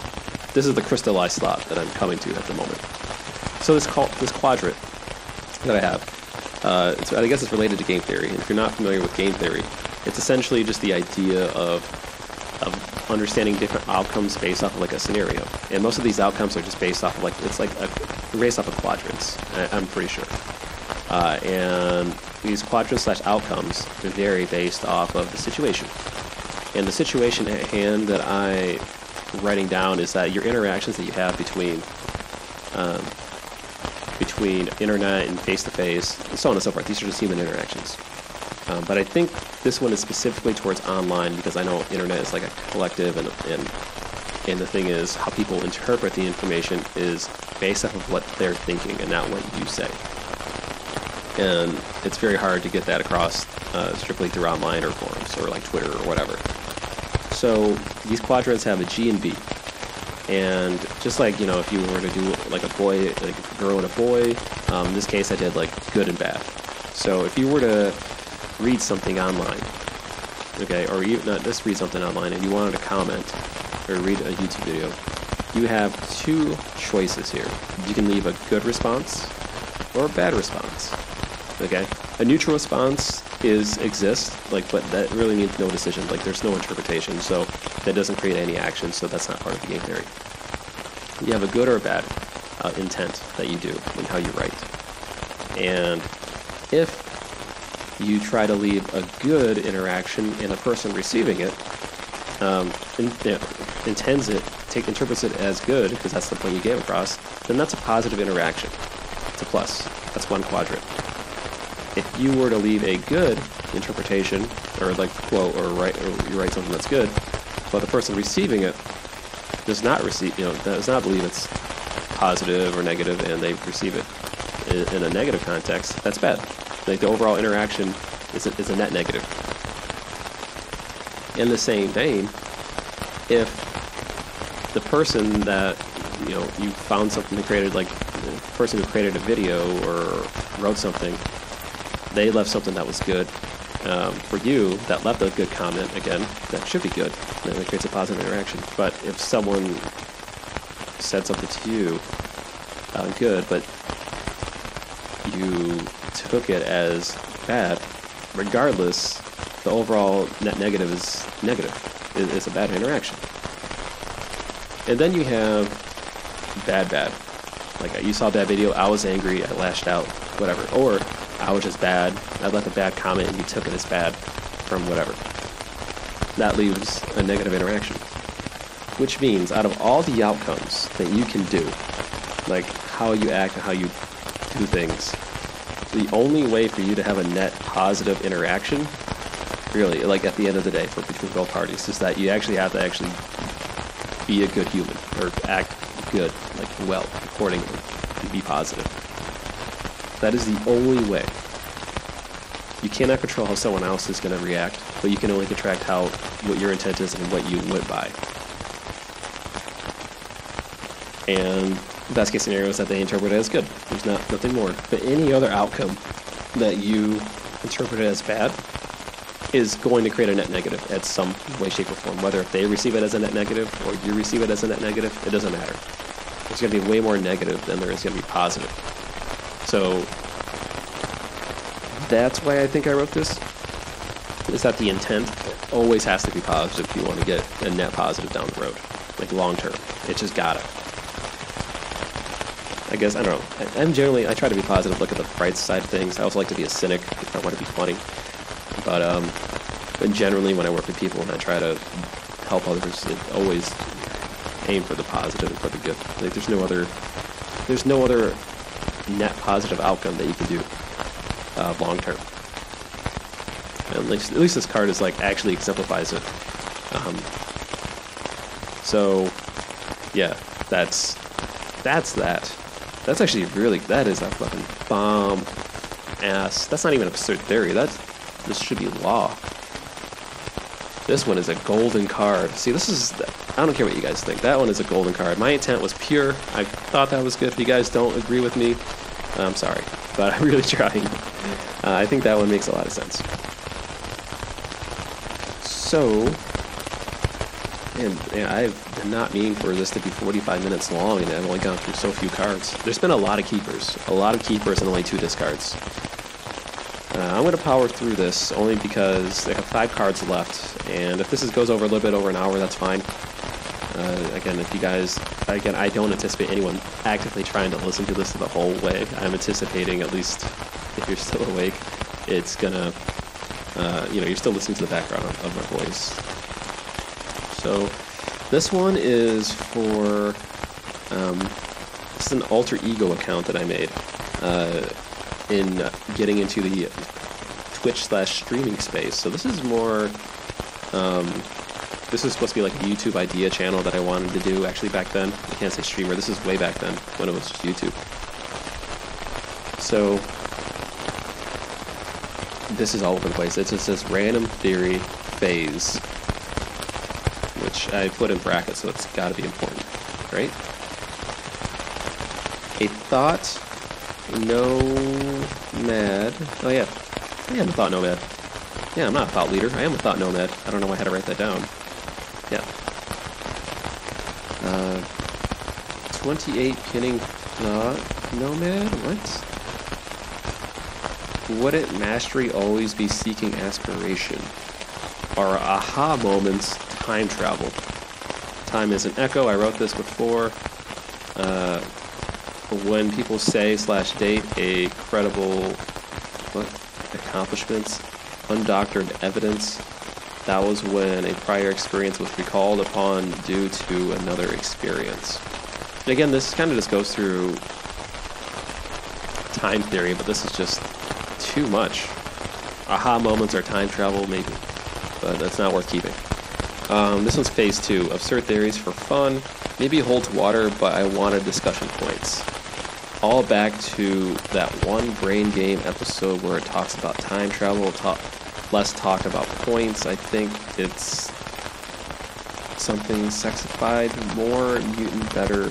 this is the crystallized thought that I'm coming to at the moment. So this call, this quadrant that I have, uh, I guess it's related to game theory. And if you're not familiar with game theory, it's essentially just the idea of of understanding different outcomes based off of like a scenario. And most of these outcomes are just based off of like it's like a, based off of quadrants. I, I'm pretty sure. Uh, and these quadrants slash outcomes vary based off of the situation. And the situation at hand that I writing down is that your interactions that you have between um, between internet and face to face, so on and so forth. These are just human interactions. Um, but I think this one is specifically towards online because I know internet is like a collective, and and and the thing is how people interpret the information is based off of what they're thinking and not what you say. And it's very hard to get that across uh, strictly through online or forums or like Twitter or whatever. So these quadrants have a G and B. And just like, you know, if you were to do like a boy, like a girl and a boy, um, in this case I did like good and bad. So if you were to read something online, okay, or you not just read something online and you wanted to comment or read a YouTube video, you have two choices here. You can leave a good response or a bad response. Okay? A neutral response is exists, like but that really means no decision. Like there's no interpretation, so that doesn't create any action, so that's not part of the game theory. You have a good or a bad uh, intent that you do in how you write. And if you try to leave a good interaction and the person receiving it um, in, you know, intends it, take interprets it as good because that's the point you gave across, then that's a positive interaction. It's a plus. That's one quadrant. If you were to leave a good interpretation, or like quote, or write, or you write something that's good, but the person receiving it does not receive, you know, does not believe it's positive or negative, and they receive it in, in a negative context, that's bad. Like the overall interaction is a, is a net negative. In the same vein, if the person that you know you found something that created like the person who created a video or wrote something, they left something that was good. Um, for you, that left a good comment again, that should be good. And it creates a positive interaction. But if someone said something to you, uh, good, but you took it as bad, regardless, the overall net negative is negative. It, it's a bad interaction. And then you have bad, bad. Like you saw that video, I was angry, I lashed out, whatever. Or I was just bad, I left a bad comment and you took it as bad from whatever. That leaves a negative interaction. Which means out of all the outcomes that you can do, like how you act and how you do things, the only way for you to have a net positive interaction, really, like at the end of the day, for between both parties, is that you actually have to actually be a good human or act good, like well, accordingly, and be positive. That is the only way. You cannot control how someone else is going to react, but you can only control how what your intent is and what you went by. And best case scenario is that they interpret it as good. There's not nothing more. But any other outcome that you interpret it as bad is going to create a net negative at some way, shape, or form. Whether if they receive it as a net negative or you receive it as a net negative, it doesn't matter. It's going to be way more negative than there is going to be positive. So that's why I think I wrote this. Is that the intent always has to be positive if you want to get a net positive down the road, like long term. It just gotta. I guess I don't know. I, am generally I try to be positive, look at the bright side of things. I also like to be a cynic if I want to be funny. But um, but generally when I work with people and I try to help others, it always aim for the positive and for the good. Like there's no other there's no other net positive outcome that you can do uh, long term. At least, at least this card is like actually exemplifies it. Um, so, yeah, that's that's that. That's actually really that is a fucking bomb ass. That's not even absurd theory. That's this should be law. This one is a golden card. See, this is I don't care what you guys think. That one is a golden card. My intent was pure. I thought that was good. If you guys don't agree with me, I'm sorry, but I'm [LAUGHS] really trying. Uh, I think that one makes a lot of sense. So, And, and I did not mean for this to be 45 minutes long, and I've only gone through so few cards. There's been a lot of keepers, a lot of keepers, and only two discards. I'm going to power through this only because I have five cards left, and if this is, goes over a little bit over an hour, that's fine. Uh, again, if you guys, again, I don't anticipate anyone actively trying to listen to this the whole way. I'm anticipating, at least [LAUGHS] if you're still awake, it's gonna, uh, you know, you're still listening to the background of, my voice. So, this one is for, um, is an alter ego account that I made uh, in getting into the Twitch slash streaming space. So this is more. Um, this is supposed to be like a YouTube idea channel that I wanted to do actually back then. I can't say streamer. This is way back then when it was just YouTube. So this is all over the place. It's just this random theory phase, which I put in brackets, so it's got to be important, right? A thought nomad. Oh yeah, I am a thought nomad. Yeah, I'm not a thought leader. I am a thought nomad. I don't know why I had to write that down. Yeah. Uh, 28 pinning thought nomad? What? Would it mastery always be seeking aspiration? Are aha moments time travel? Time is an echo. I wrote this before. Uh, when people say slash date a credible what accomplishments, undoctored evidence, that was when a prior experience was recalled upon due to another experience. And again, this kind of just goes through time theory, but this is just too much. Aha moments are time travel, maybe, but that's not worth keeping. Um, this one's phase two. Absurd theories for fun. Maybe holds water, but I wanted discussion points. All back to that one brain game episode where it talks about time travel, talk, less talk about points. I think it's something sexified, more mutant, better.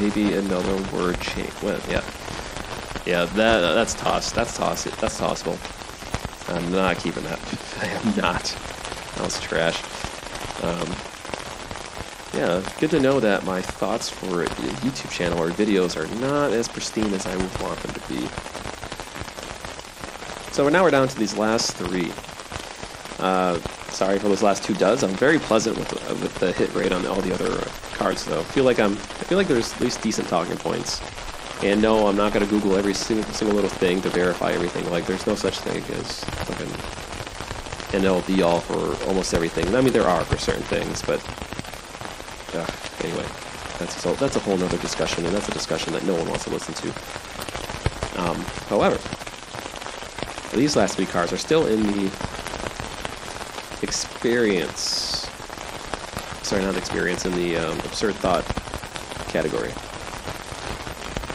Maybe another word change. Well, yeah, yeah. That that's toss. That's toss. That's tossable. I'm not keeping that. [LAUGHS] I am not. That was trash. Um, yeah, good to know that my thoughts for a YouTube channel or videos are not as pristine as I would want them to be. So now we're down to these last three. Uh, sorry for those last two duds. I'm very pleasant with the, with the hit rate on all the other cards, though. I feel like I'm. I feel like there's at least decent talking points. And no, I'm not gonna Google every single, single little thing to verify everything. Like, there's no such thing as fucking an all be all for almost everything. I mean, there are for certain things, but uh, anyway, that's a, that's a whole other discussion, and that's a discussion that no one wants to listen to. Um, however, these last three cars are still in the experience. Sorry, not experience, in the um, absurd thought category.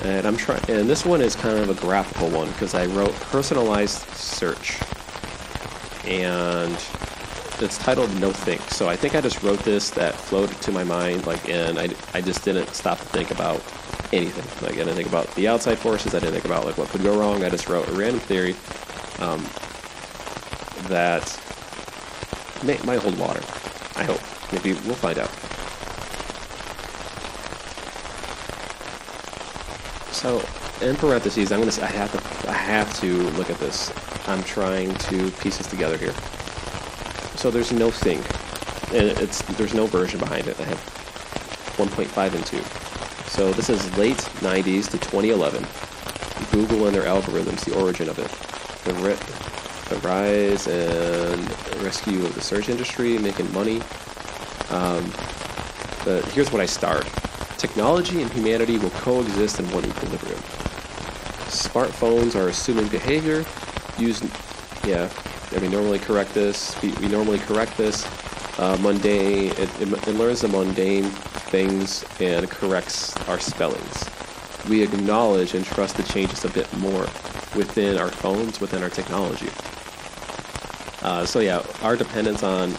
And I'm trying, and this one is kind of a graphical one because I wrote personalized search, and it's titled No Think. So I think I just wrote this that floated to my mind, like, and I, I just didn't stop to think about anything. Like, I didn't think about the outside forces. I didn't think about like what could go wrong. I just wrote a random theory um, that may, might hold water. I hope. Maybe we'll find out. So, in parentheses, I'm gonna. I have to. I have to look at this. I'm trying to piece this together here. So there's no thing, and it's there's no version behind it. I have 1.5 and 2. So this is late 90s to 2011. Google and their algorithms, the origin of it, the ri- the rise and rescue of the search industry, making money. Um, but here's what I start. Technology and humanity will coexist in one equilibrium. Smartphones are assuming behavior. Use, yeah, Mean, normally correct this. We, we normally correct this. Uh, mundane, it, it, it learns the mundane things and corrects our spellings. We acknowledge and trust the changes a bit more within our phones, within our technology. Uh, so yeah, our dependence on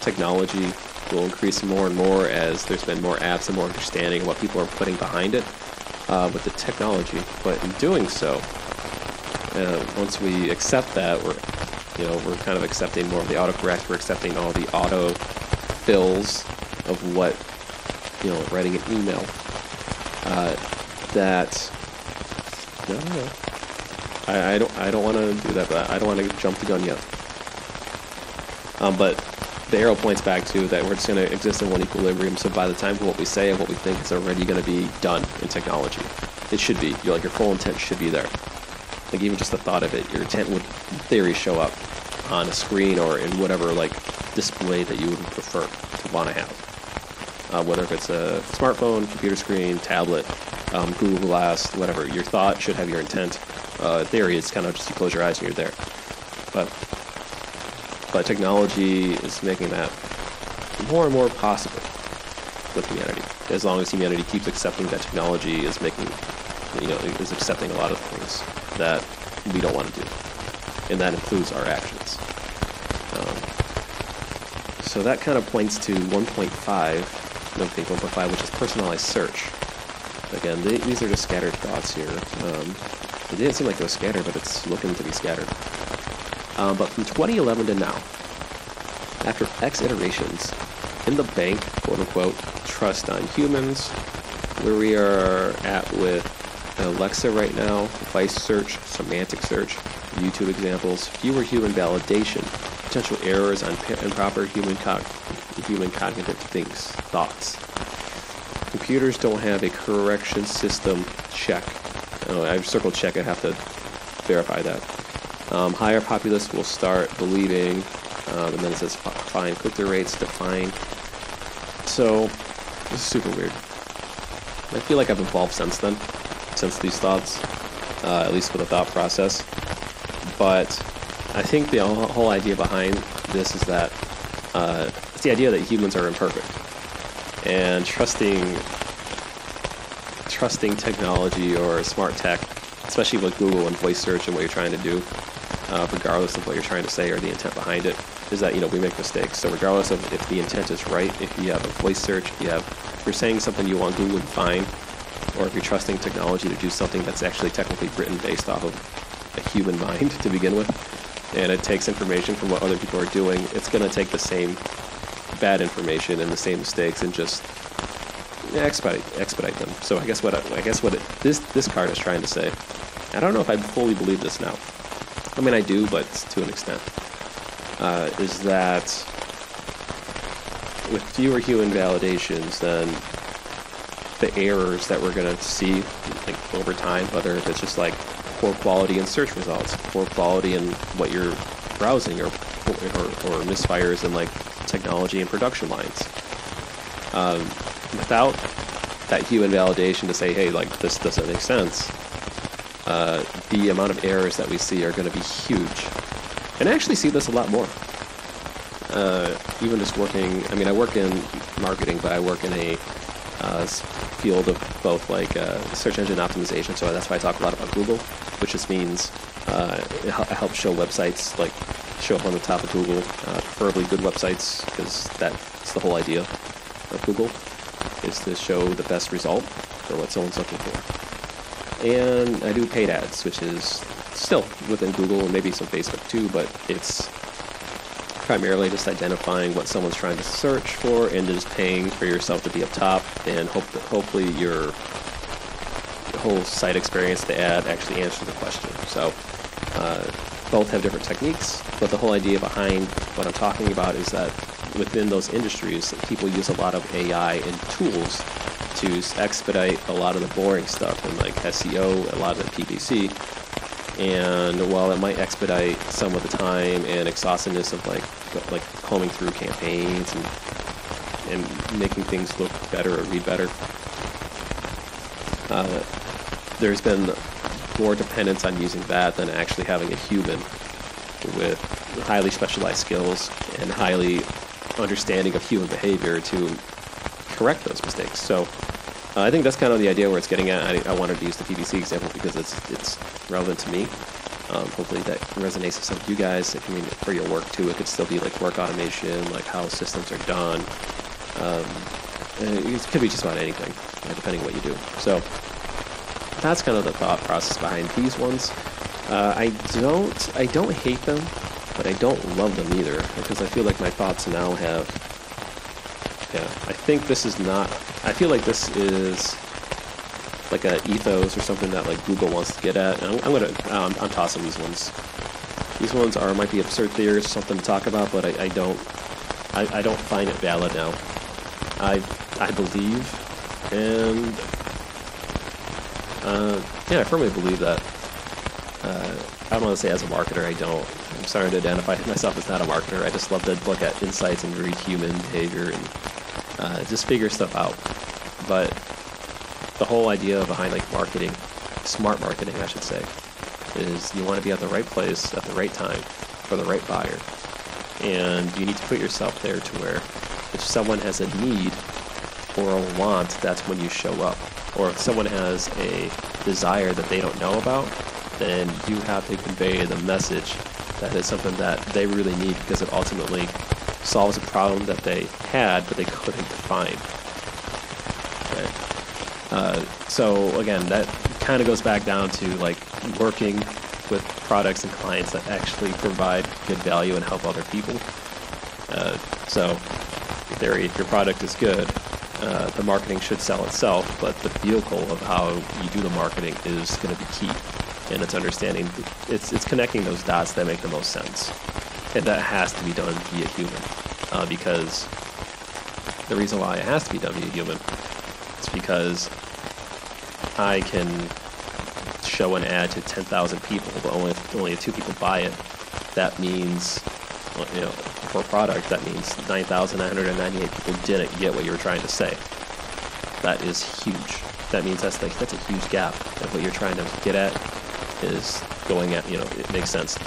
technology will increase more and more as there's been more apps and more understanding of what people are putting behind it uh, with the technology. But in doing so, uh, once we accept that, we're you know we're kind of accepting more of the autocorrect. We're accepting all the auto fills of what you know, writing an email. Uh, that no, no. I, I don't I don't want to do that, but I don't want to jump the gun yet. Um, but the arrow points back to that we're just going to exist in one equilibrium. So by the time what we say and what we think is already going to be done in technology, it should be. You're like your full intent should be there. Like even just the thought of it, your intent would, in theory, show up on a screen or in whatever like display that you would prefer to want to have. Uh, whether if it's a smartphone, computer screen, tablet, um, Google Glass, whatever, your thought should have your intent. Uh, theory, it's kind of just you close your eyes and you're there. But but technology is making that more and more possible with humanity. As long as humanity keeps accepting that technology is making, you know, is accepting a lot of things that we don't want to do, and that includes our actions. Um, so that kind of points to 1.5, no, think 1.5, which is personalized search. Again, they, these are just scattered thoughts here. Um, it didn't seem like it was scattered, but it's looking to be scattered. Um, but from 2011 to now, after X iterations, in the bank, quote unquote, trust on humans, where we are at with Alexa right now, device search, semantic search, YouTube examples, fewer human validation, potential errors on improper human, co- human cognitive things, thoughts. Computers don't have a correction system check. Oh, I've circled check, I have to verify that. Um, higher populace will start believing, um, and then it says find click-through rates, define. So, this is super weird. I feel like I've evolved since then, since these thoughts, uh, at least with the thought process. But I think the whole idea behind this is that uh, it's the idea that humans are imperfect, and trusting trusting technology or smart tech, especially with Google and voice search and what you're trying to do, uh, regardless of what you're trying to say or the intent behind it, is that you know we make mistakes. So regardless of if the intent is right, if you have a voice search, if you have if you're saying something you want Google to find, or if you're trusting technology to do something that's actually technically written based off of a human mind to begin with, and it takes information from what other people are doing, it's going to take the same bad information and the same mistakes and just expedite expedite them. So I guess what I, I guess what it, this this card is trying to say. I don't know if I fully believe this now. I mean, I do, but to an extent. Uh, is that with fewer human validations, then the errors that we're going to see like over time, whether it's just like poor quality in search results, poor quality in what you're browsing, or or, or misfires in like technology and production lines. Um, without that human validation to say, hey, like this doesn't make sense, uh, the amount of errors that we see are going to be huge. And I actually see this a lot more. Uh, even just working, I mean, I work in marketing, but I work in a uh, field of both like uh, search engine optimization. So that's why I talk a lot about Google, which just means uh, it, helps show websites like show up on the top of Google, uh, preferably good websites, because that's the whole idea of Google is to show the best result for what someone's looking for and I do paid ads, which is still within Google and maybe some Facebook too, but it's primarily just identifying what someone's trying to search for and just paying for yourself to be up top and hope that hopefully your whole site experience, the ad, actually answers the question. So uh, both have different techniques, but the whole idea behind what I'm talking about is that within those industries, people use a lot of AI and tools to expedite a lot of the boring stuff and like SEO, a lot of the PPC. And while it might expedite some of the time and exhaustiveness of like like combing through campaigns and and making things look better or read better, uh, there's been more dependence on using that than actually having a human with highly specialized skills and highly understanding of human behavior to correct those mistakes. So uh, I think that's kind of the idea where it's getting at. I, I, wanted to use the PPC example because it's it's relevant to me. Um, hopefully that resonates with some of you guys. If you mean for your work too, it could still be like work automation, like how systems are done. Um, it could be just about anything, uh, depending on what you do. So that's kind of the thought process behind these ones. Uh, I don't I don't hate them, but I don't love them either because I feel like my thoughts now have Yeah, I think this is not. I feel like this is like a ethos or something that like Google wants to get at. And I'm, I'm gonna um, I'm tossing these ones. These ones are might be absurd theories something to talk about, but I, I don't I, I don't find it valid now. I I believe and uh, yeah, I firmly believe that. Uh, I don't want to say as a marketer, I don't. I'm starting to identify [LAUGHS] myself as not a marketer. I just love to look at insights and read human behavior and uh, just figure stuff out. But the whole idea behind like marketing, smart marketing, I should say, is you want to be at the right place at the right time for the right buyer. And you need to put yourself there to where if someone has a need or a want, that's when you show up. Or if someone has a desire that they don't know about, then you have to convey the message that is something that they really need because it ultimately solves a problem that they had but they couldn't find. Uh, so again, that kind of goes back down to like working with products and clients that actually provide good value and help other people. Uh, so, in theory, if your product is good, uh, the marketing should sell itself, but the vehicle of how you do the marketing is going to be key. And it's understanding, it's, it's connecting those dots that make the most sense. And that has to be done via human. Uh, because the reason why it has to be done via human is because I can show an ad to 10,000 people, but only only two people buy it. That means, you know, for a product, that means 9,998 people didn't get what you were trying to say. That is huge. That means that's like that's a huge gap. Of what you're trying to get at is going at, you know, it makes sense.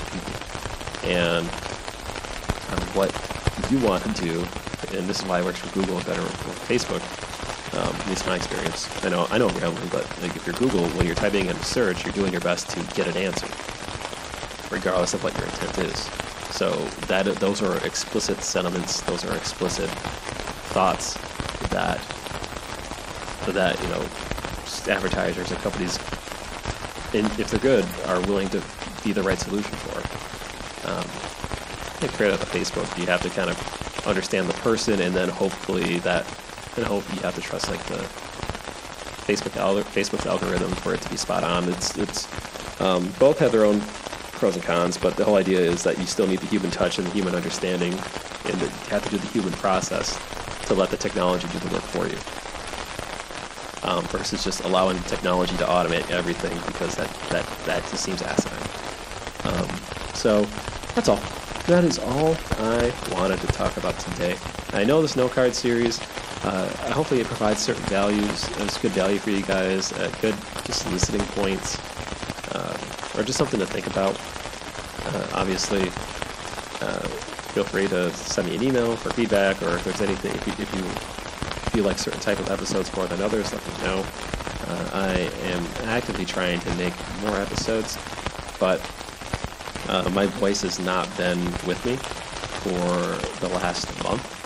And um, what you want to do, and this is why it works for Google better for Facebook, um, at least my experience. I know I know I'm rambling, but like if you're Google, when you're typing in a search, you're doing your best to get an answer, regardless of what your intent is. So that those are explicit sentiments, those are explicit thoughts that that you know advertisers and companies, and if they're good, are willing to be the right solution for. Um, create of Facebook, you have to kind of understand the person, and then hopefully that and hope you have to trust like the Facebook al- algorithm for it to be spot on. It's it's um, both have their own pros and cons, but the whole idea is that you still need the human touch and the human understanding, and that you have to do the human process to let the technology do the work for you. Um, versus just allowing technology to automate everything because that that that just seems asinine. Um, so that's all. That is all I wanted to talk about today. I know this no card series uh, hopefully it provides certain values. It's good value for you guys, uh, good just listening points, uh, or just something to think about. Uh, obviously, uh, feel free to send me an email for feedback, or if there's anything, if you, if you feel like certain type of episodes more than others, let me know. Uh, I am actively trying to make more episodes, but my voice has not been with me for the last month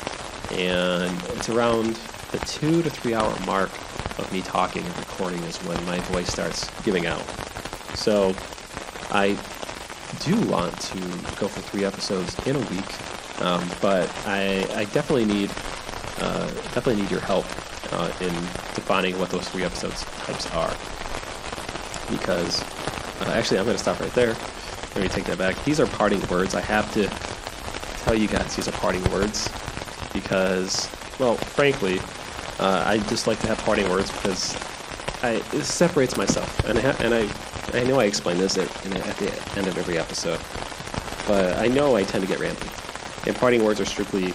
and it's around the two to three hour mark of me talking and recording is when my voice starts giving out. So I do want to go for three episodes in a week, um, but I, I, definitely need uh, definitely need your help uh, in defining what those three episodes types are. Because uh, actually, I'm going to stop right there. Let me take that back. These are parting words. I have to tell you guys these are parting words because, well, frankly, uh, I just like to have parting words because I, it separates myself. And I, ha- and I, I know I explain this at, at the end of every episode, but I know I tend to get rambling. And parting words are strictly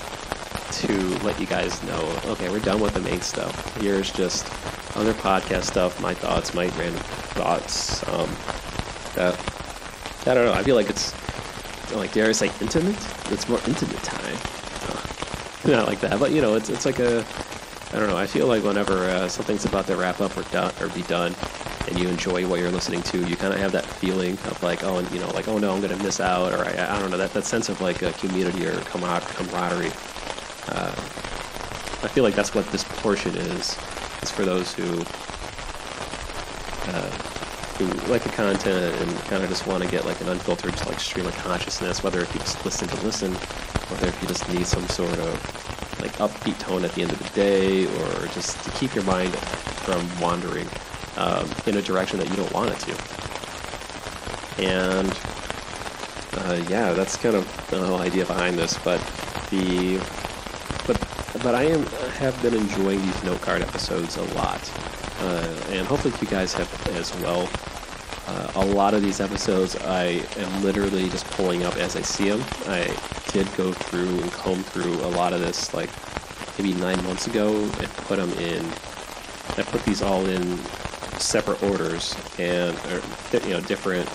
to let you guys know, okay, we're done with the main stuff. Here's just other podcast stuff, my thoughts, my random thoughts. Um, that, I don't know. I feel like it's like dare I say intimate? It's more intimate time. [LAUGHS] not like that, but you know, it's it's like a I don't know. I feel like whenever uh, something's about to wrap up or done or be done, and you enjoy what you're listening to, you kind of have that feeling of like, oh, and you know, like oh no, I'm gonna miss out, or I, I don't know that that sense of like a community or camaraderie. Uh, I feel like that's what this portion is. Is for those who uh, who like the content and kind of just want to get like an unfiltered like stream of consciousness, whether if you just listen to listen whether if you just need some sort of like upbeat tone at the end of the day, or just to keep your mind from wandering um, in a direction that you don't want it to. And uh, yeah, that's kind of the whole idea behind this. But the but but I am have been enjoying these note card episodes a lot, uh, and hopefully you guys have as well. Uh, a lot of these episodes I am literally just pulling up as I see them. I did go through and comb through a lot of this like maybe nine months ago and put them in. I put these all in separate orders and or, you know different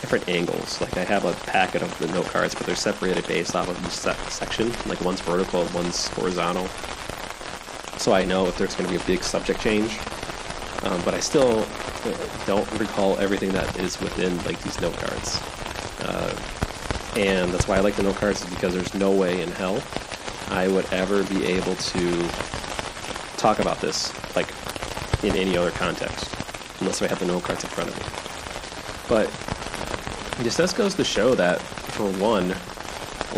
different angles. Like I have a packet of the note cards, but they're separated based off of each se- section. Like one's vertical, one's horizontal. So I know if there's going to be a big subject change. Um, but I still uh, don't recall everything that is within like these note cards. Uh, and that's why I like the no cards is because there's no way in hell I would ever be able to talk about this like in any other context unless I have the no cards in front of me. But this just goes to show that for one,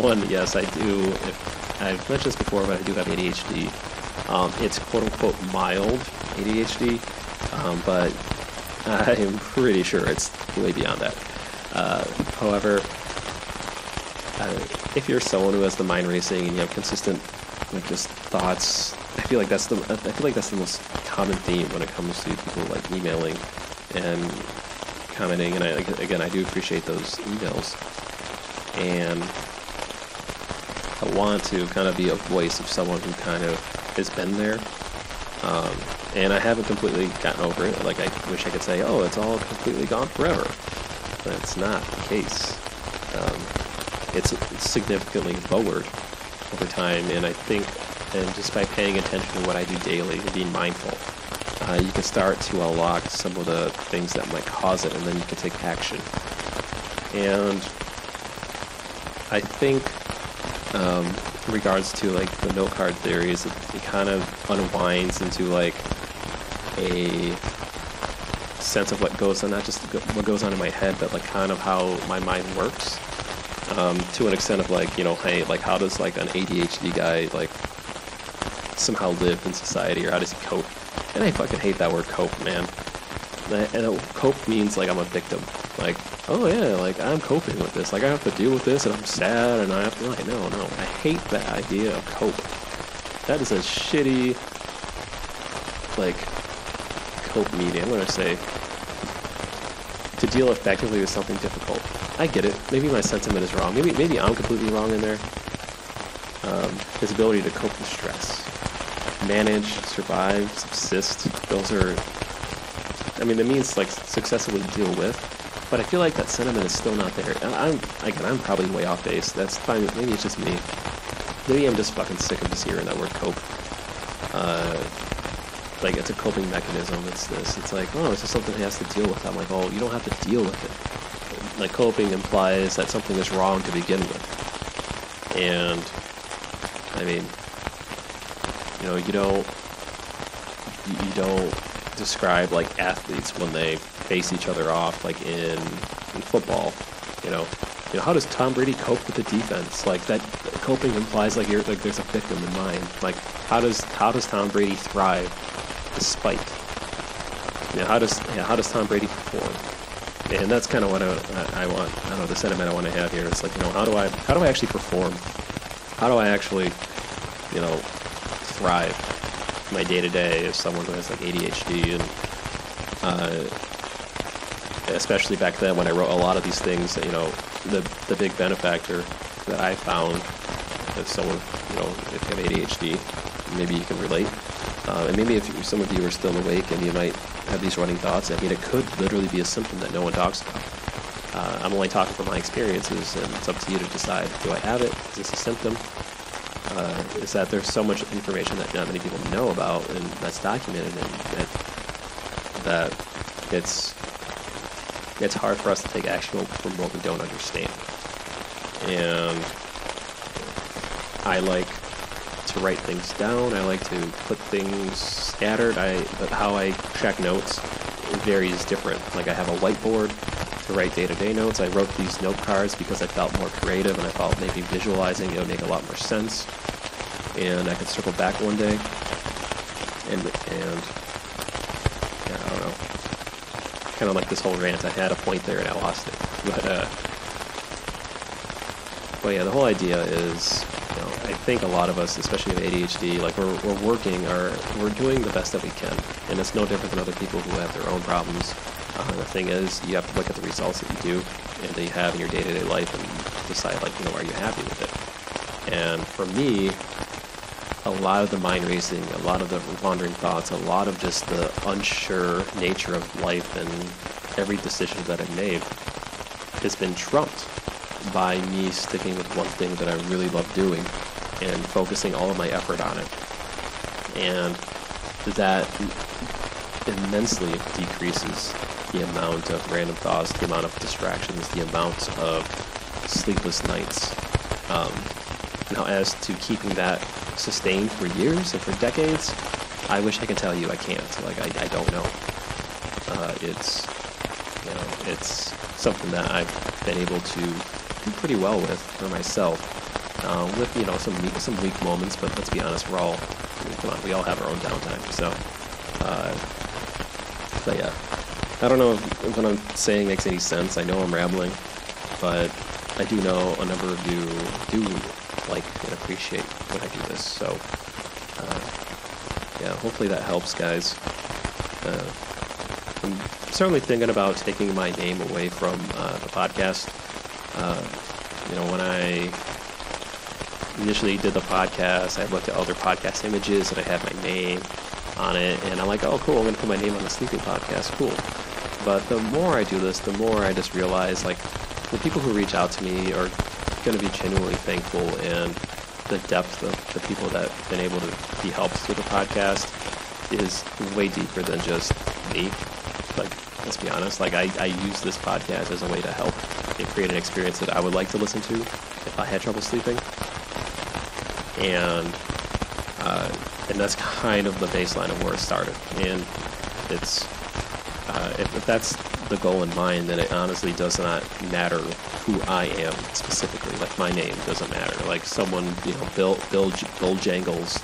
one yes I do. If, I've mentioned this before, but I do have ADHD. Um, it's quote unquote mild ADHD, um, but [LAUGHS] I'm pretty sure it's way beyond that. Uh, however, if you're someone who has the mind racing and you have consistent, like just thoughts, I feel like that's the I feel like that's the most common theme when it comes to people like emailing and commenting. And I again, I do appreciate those emails, and I want to kind of be a voice of someone who kind of has been there. Um, and I haven't completely gotten over it. Like I wish I could say, "Oh, it's all completely gone forever," but it's not the case. It's, it's significantly lowered over time, and I think, and just by paying attention to what I do daily and being mindful, uh, you can start to unlock some of the things that might cause it, and then you can take action. And I think, um, in regards to like the note card theories, it, it kind of unwinds into like a sense of what goes on, not just what goes on in my head, but like kind of how my mind works. Um, to an extent of like, you know, hey, like how does like an ADHD guy like somehow live in society or how does he cope? And I fucking hate that word cope, man. And cope means like I'm a victim. Like, oh yeah, like I'm coping with this. Like I have to deal with this and I'm sad and I have to, like, no, no. I hate that idea of cope. That is a shitty, like, cope media. I'm gonna say to deal effectively with something difficult. I get it. Maybe my sentiment is wrong. Maybe maybe I'm completely wrong in there. Um, his ability to cope with stress, manage, survive, subsist. Those are, I mean, the means like successfully deal with. But I feel like that sentiment is still not there. I'm again, I'm probably way off base. That's fine. Maybe it's just me. Maybe I'm just fucking sick of just hearing that word cope. Uh, like it's a coping mechanism. It's this. It's like, oh, it's just something he has to deal with. I'm like, oh, you don't have to deal with it. Like coping implies that something is wrong to begin with. And I mean, you know, you don't you, don't describe like athletes when they face each other off like in in football. You know, you know, how does Tom Brady cope with the defense? Like that coping implies like you're like there's a victim in mind. Like how does how does Tom Brady thrive despite? Know, how does how does Tom Brady perform? And that's kind of what I, I want. I don't know the sentiment I want to have here. It's like you know how do I how do I actually perform? How do I actually you know thrive my day to day as someone who has like ADHD and uh, especially back then when I wrote a lot of these things. You know, the the big benefactor that I found as someone you know if you have ADHD, maybe you can relate. Uh, and maybe if some of you are still awake and you might have these running thoughts, I mean, it could literally be a symptom that no one talks about. Uh, I'm only talking from my experiences, and it's up to you to decide: Do I have it? Is this a symptom? Uh, is that there's so much information that not many people know about, and that's documented, and that, that it's it's hard for us to take action from what we don't understand. And I like write things down. I like to put things scattered. I but how I check notes varies different. Like I have a whiteboard to write day-to-day notes. I wrote these note cards because I felt more creative and I felt maybe visualizing it would make a lot more sense. and I could circle back one day, and and yeah, I don't know, kind of like this whole rant. I had a point there and I lost it, but uh, but yeah, the whole idea is, I think a lot of us, especially with ADHD, like we're we're working, or we're doing the best that we can, and it's no different than other people who have their own problems. Uh, the thing is, you have to look at the results that you do and that you have in your day-to-day life and decide, like, you know, are you happy with it? And for me, a lot of the mind racing, a lot of the wandering thoughts, a lot of just the unsure nature of life and every decision that I've made has been trumped by me sticking with one thing that I really love doing and focusing all of my effort on it. And that immensely decreases the amount of random thoughts, the amount of distractions, the amount of sleepless nights. Um, now, as to keeping that sustained for years and for decades, I wish I could tell you I can't. Like I, I don't know. Uh, it's you know it's something that I've been able to do pretty well with for myself. Uh, with you know some some weak moments, but let's be honest, we're all I mean, come on, we all have our own downtime. So, uh, but yeah, I don't know if what I'm saying makes any sense. I know I'm rambling, but I do know a number of you do like and appreciate when I do this. So, uh, yeah, hopefully that helps, guys. Uh, I'm certainly thinking about taking my name away from uh, the podcast. Uh, you know, when I initially did the podcast, I looked at other podcast images and I had my name on it, and I'm like, oh, cool, I'm going to put my name on the Sleeping Podcast. Cool. But the more I do this, the more I just realize, like, the people who reach out to me are going to be genuinely thankful, and the depth of the people that have been able to be helped through the podcast is way deeper than just me. Like, let's be honest, like, I, I use this podcast as a way to help and create an experience that I would like to listen to if I had trouble sleeping. And, uh, and that's kind of the baseline of where it started. And it's, uh, if, if that's the goal in mind, then it honestly does not matter who I am specifically. Like my name doesn't matter. Like someone, you know, Bill Bill Bill Jangles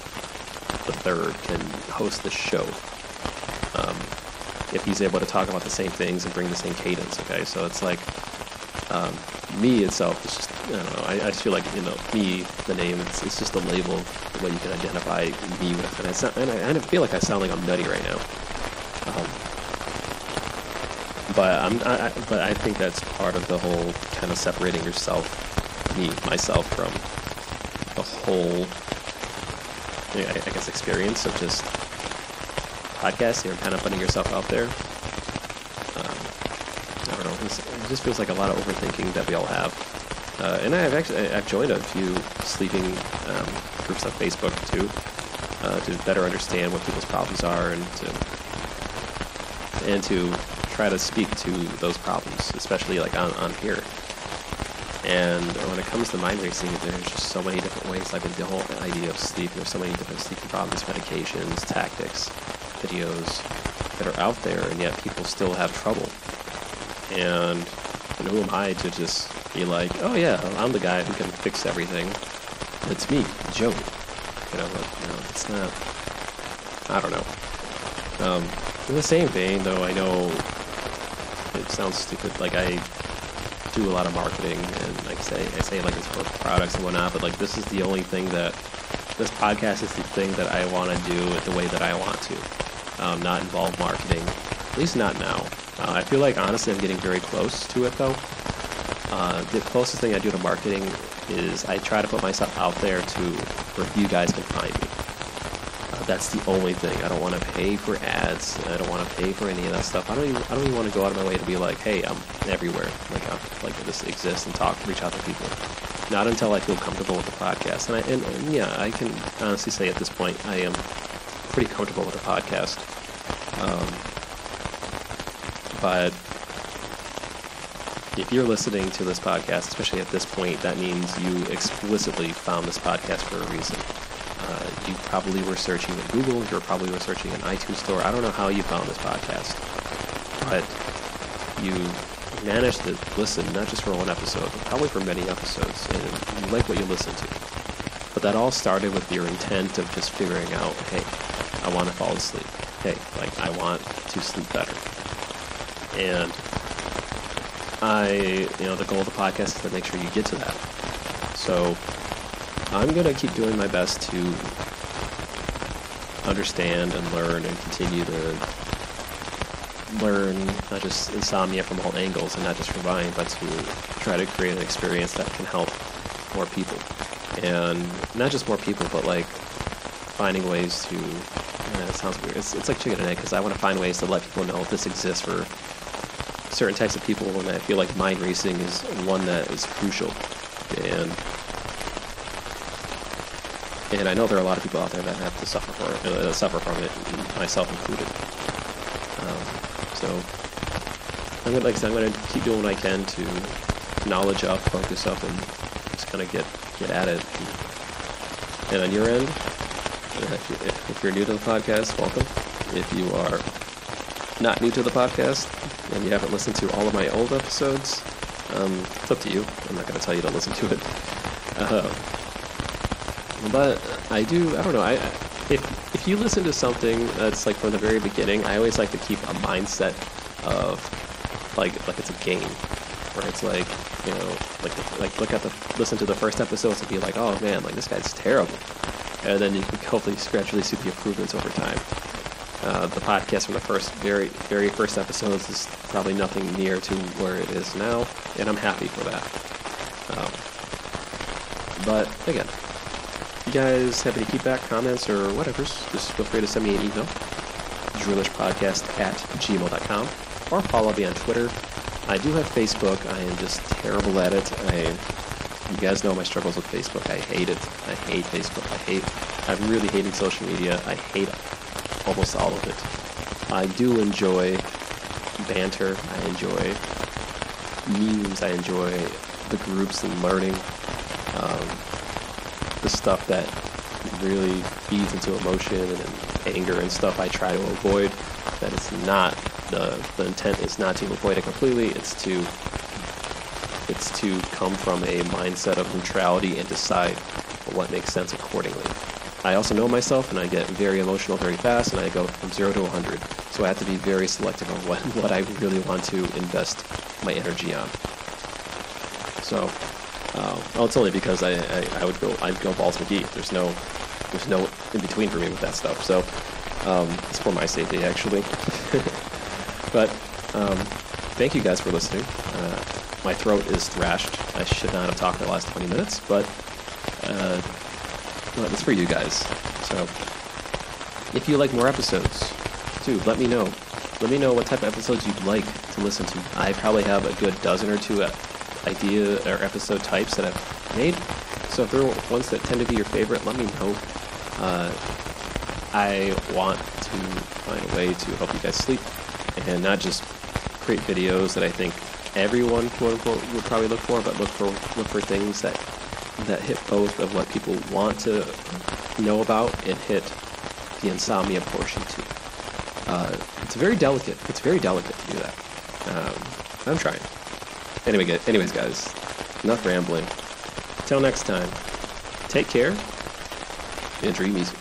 the third can host the show. Um, if he's able to talk about the same things and bring the same cadence, okay. So it's like um, me itself is just I don't know. I, I just feel like you know me, the name. It's, it's just a label, the way you can identify me with, and I sound, and I, I feel like I sound like I'm nutty right now. Um, but I'm, I, but I think that's part of the whole kind of separating yourself, me, myself, from the whole, I guess, experience of just podcasting or kind of putting yourself out there. Um, I don't know. it just feels like a lot of overthinking that we all have. Uh, and I've actually I've joined a few sleeping um, groups on Facebook too, uh, to better understand what people's problems are and to and to try to speak to those problems, especially like on, on here. And when it comes to mind racing, there's just so many different ways. Like the whole idea of sleep, there's so many different sleeping problems, medications, tactics, videos that are out there, and yet people still have trouble. And, and who am I to just be like, oh yeah, I'm the guy who can fix everything. It's me, Joe. You know, but, you know, it's not. I don't know. Um, in the same vein, though, I know it sounds stupid. Like I do a lot of marketing, and like I say, I say like it's for products and whatnot. But like this is the only thing that this podcast is the thing that I want to do the way that I want to, um, not involve marketing. At least not now. Uh, I feel like honestly, I'm getting very close to it though. Uh, the closest thing I do to marketing is I try to put myself out there to where you guys can find me that's the only thing. I don't want to pay for ads. I don't want to pay for any of that stuff. I don't even I don't even want to go out of my way to be like, hey, I'm everywhere. Like I'm like this exists and talk, reach out to people. Not until I feel comfortable with the podcast. And I and, and yeah, I can honestly say at this point I am pretty comfortable with the podcast. Um, but if you're listening to this podcast, especially at this point, that means you explicitly found this podcast for a reason. Uh, you probably were searching in Google. You probably were searching in iTunes Store. I don't know how you found this podcast, but you managed to listen not just for one episode, but probably for many episodes, and you like what you listen to. but that all started with your intent of just figuring out, hey, I want to fall asleep. Hey, like I want to sleep better. And I, you know, the goal of the podcast is to make sure you get to that. So I'm going to keep doing my best to understand and learn and continue to learn not just insomnia from all angles and not just from Ryan, but to try to create an experience that can help more people. And not just more people, but like finding ways to, it sounds weird. It's, it's like chicken and egg because I want to find ways to let people know this exists for certain types of people and I feel like mind racing is one that is crucial. And and I know there are a lot of people out there that have to suffer for it, uh, suffer from it, myself included. Um, so I'm gonna, like I said, I'm going to keep doing what I can to knowledge up, focus up, and just kind of get get at it. And on your end, you're, if you're new to the podcast, welcome. If you are not new to the podcast and you haven't listened to all of my old episodes, um, it's up to you. I'm not going to tell you to listen to it. Uh, but I do. I don't know. I if if you listen to something that's like from the very beginning, I always like to keep a mindset of like like it's a game, where it's like you know like like look at the listen to the first episodes and be like, oh man, like this guy's terrible, and then you can hopefully gradually see the improvements over time. Uh, the podcast from the first very very first episodes is probably nothing near to where it is now, and I'm happy for that. Um, but again, you guys have any feedback, comments, or whatever, just feel free to send me an email, drillishpodcast at gmail.com, or follow me on Twitter. I do have Facebook. I am just terrible at it. I, you guys know my struggles with Facebook. I hate it. I hate Facebook. I hate, I'm really hating social media. I hate almost all of it. I do enjoy banter. I enjoy memes. I enjoy the groups and learning. Um, the stuff that really feeds into emotion and anger and stuff I try to avoid. That it's not the the intent is not to avoid it completely. It's to it's to come from a mindset of neutrality and decide what makes sense accordingly. I also know myself and I get very emotional very fast and I go from zero to 100. So I have to be very selective on what, what I really want to invest my energy on. So uh, well, it's only because I, I, I, would go I'd go balls McGee. There's no there's no in between for me with that stuff. So um, it's for my safety actually. [LAUGHS] but um, thank you guys for listening. Uh, my throat is thrashed. I should not have talked the last 20 minutes, but uh, well, it's for you guys. So if you like more episodes, too, let me know. Let me know what type of episodes you'd like to listen to. I probably have a good dozen or two idea or episode types that I've made. So if there are ones that tend to be your favorite, let me know. Uh, I want to find a way to help you guys sleep and not just create videos that I think everyone quote unquote would probably look for, but look for look for things that that hit both of what people want to know about and hit the insomnia portion too. Uh, it's very delicate. It's very delicate to do that. Um, I'm trying. Anyway, anyways, guys, enough rambling. Till next time, take care and dream easy.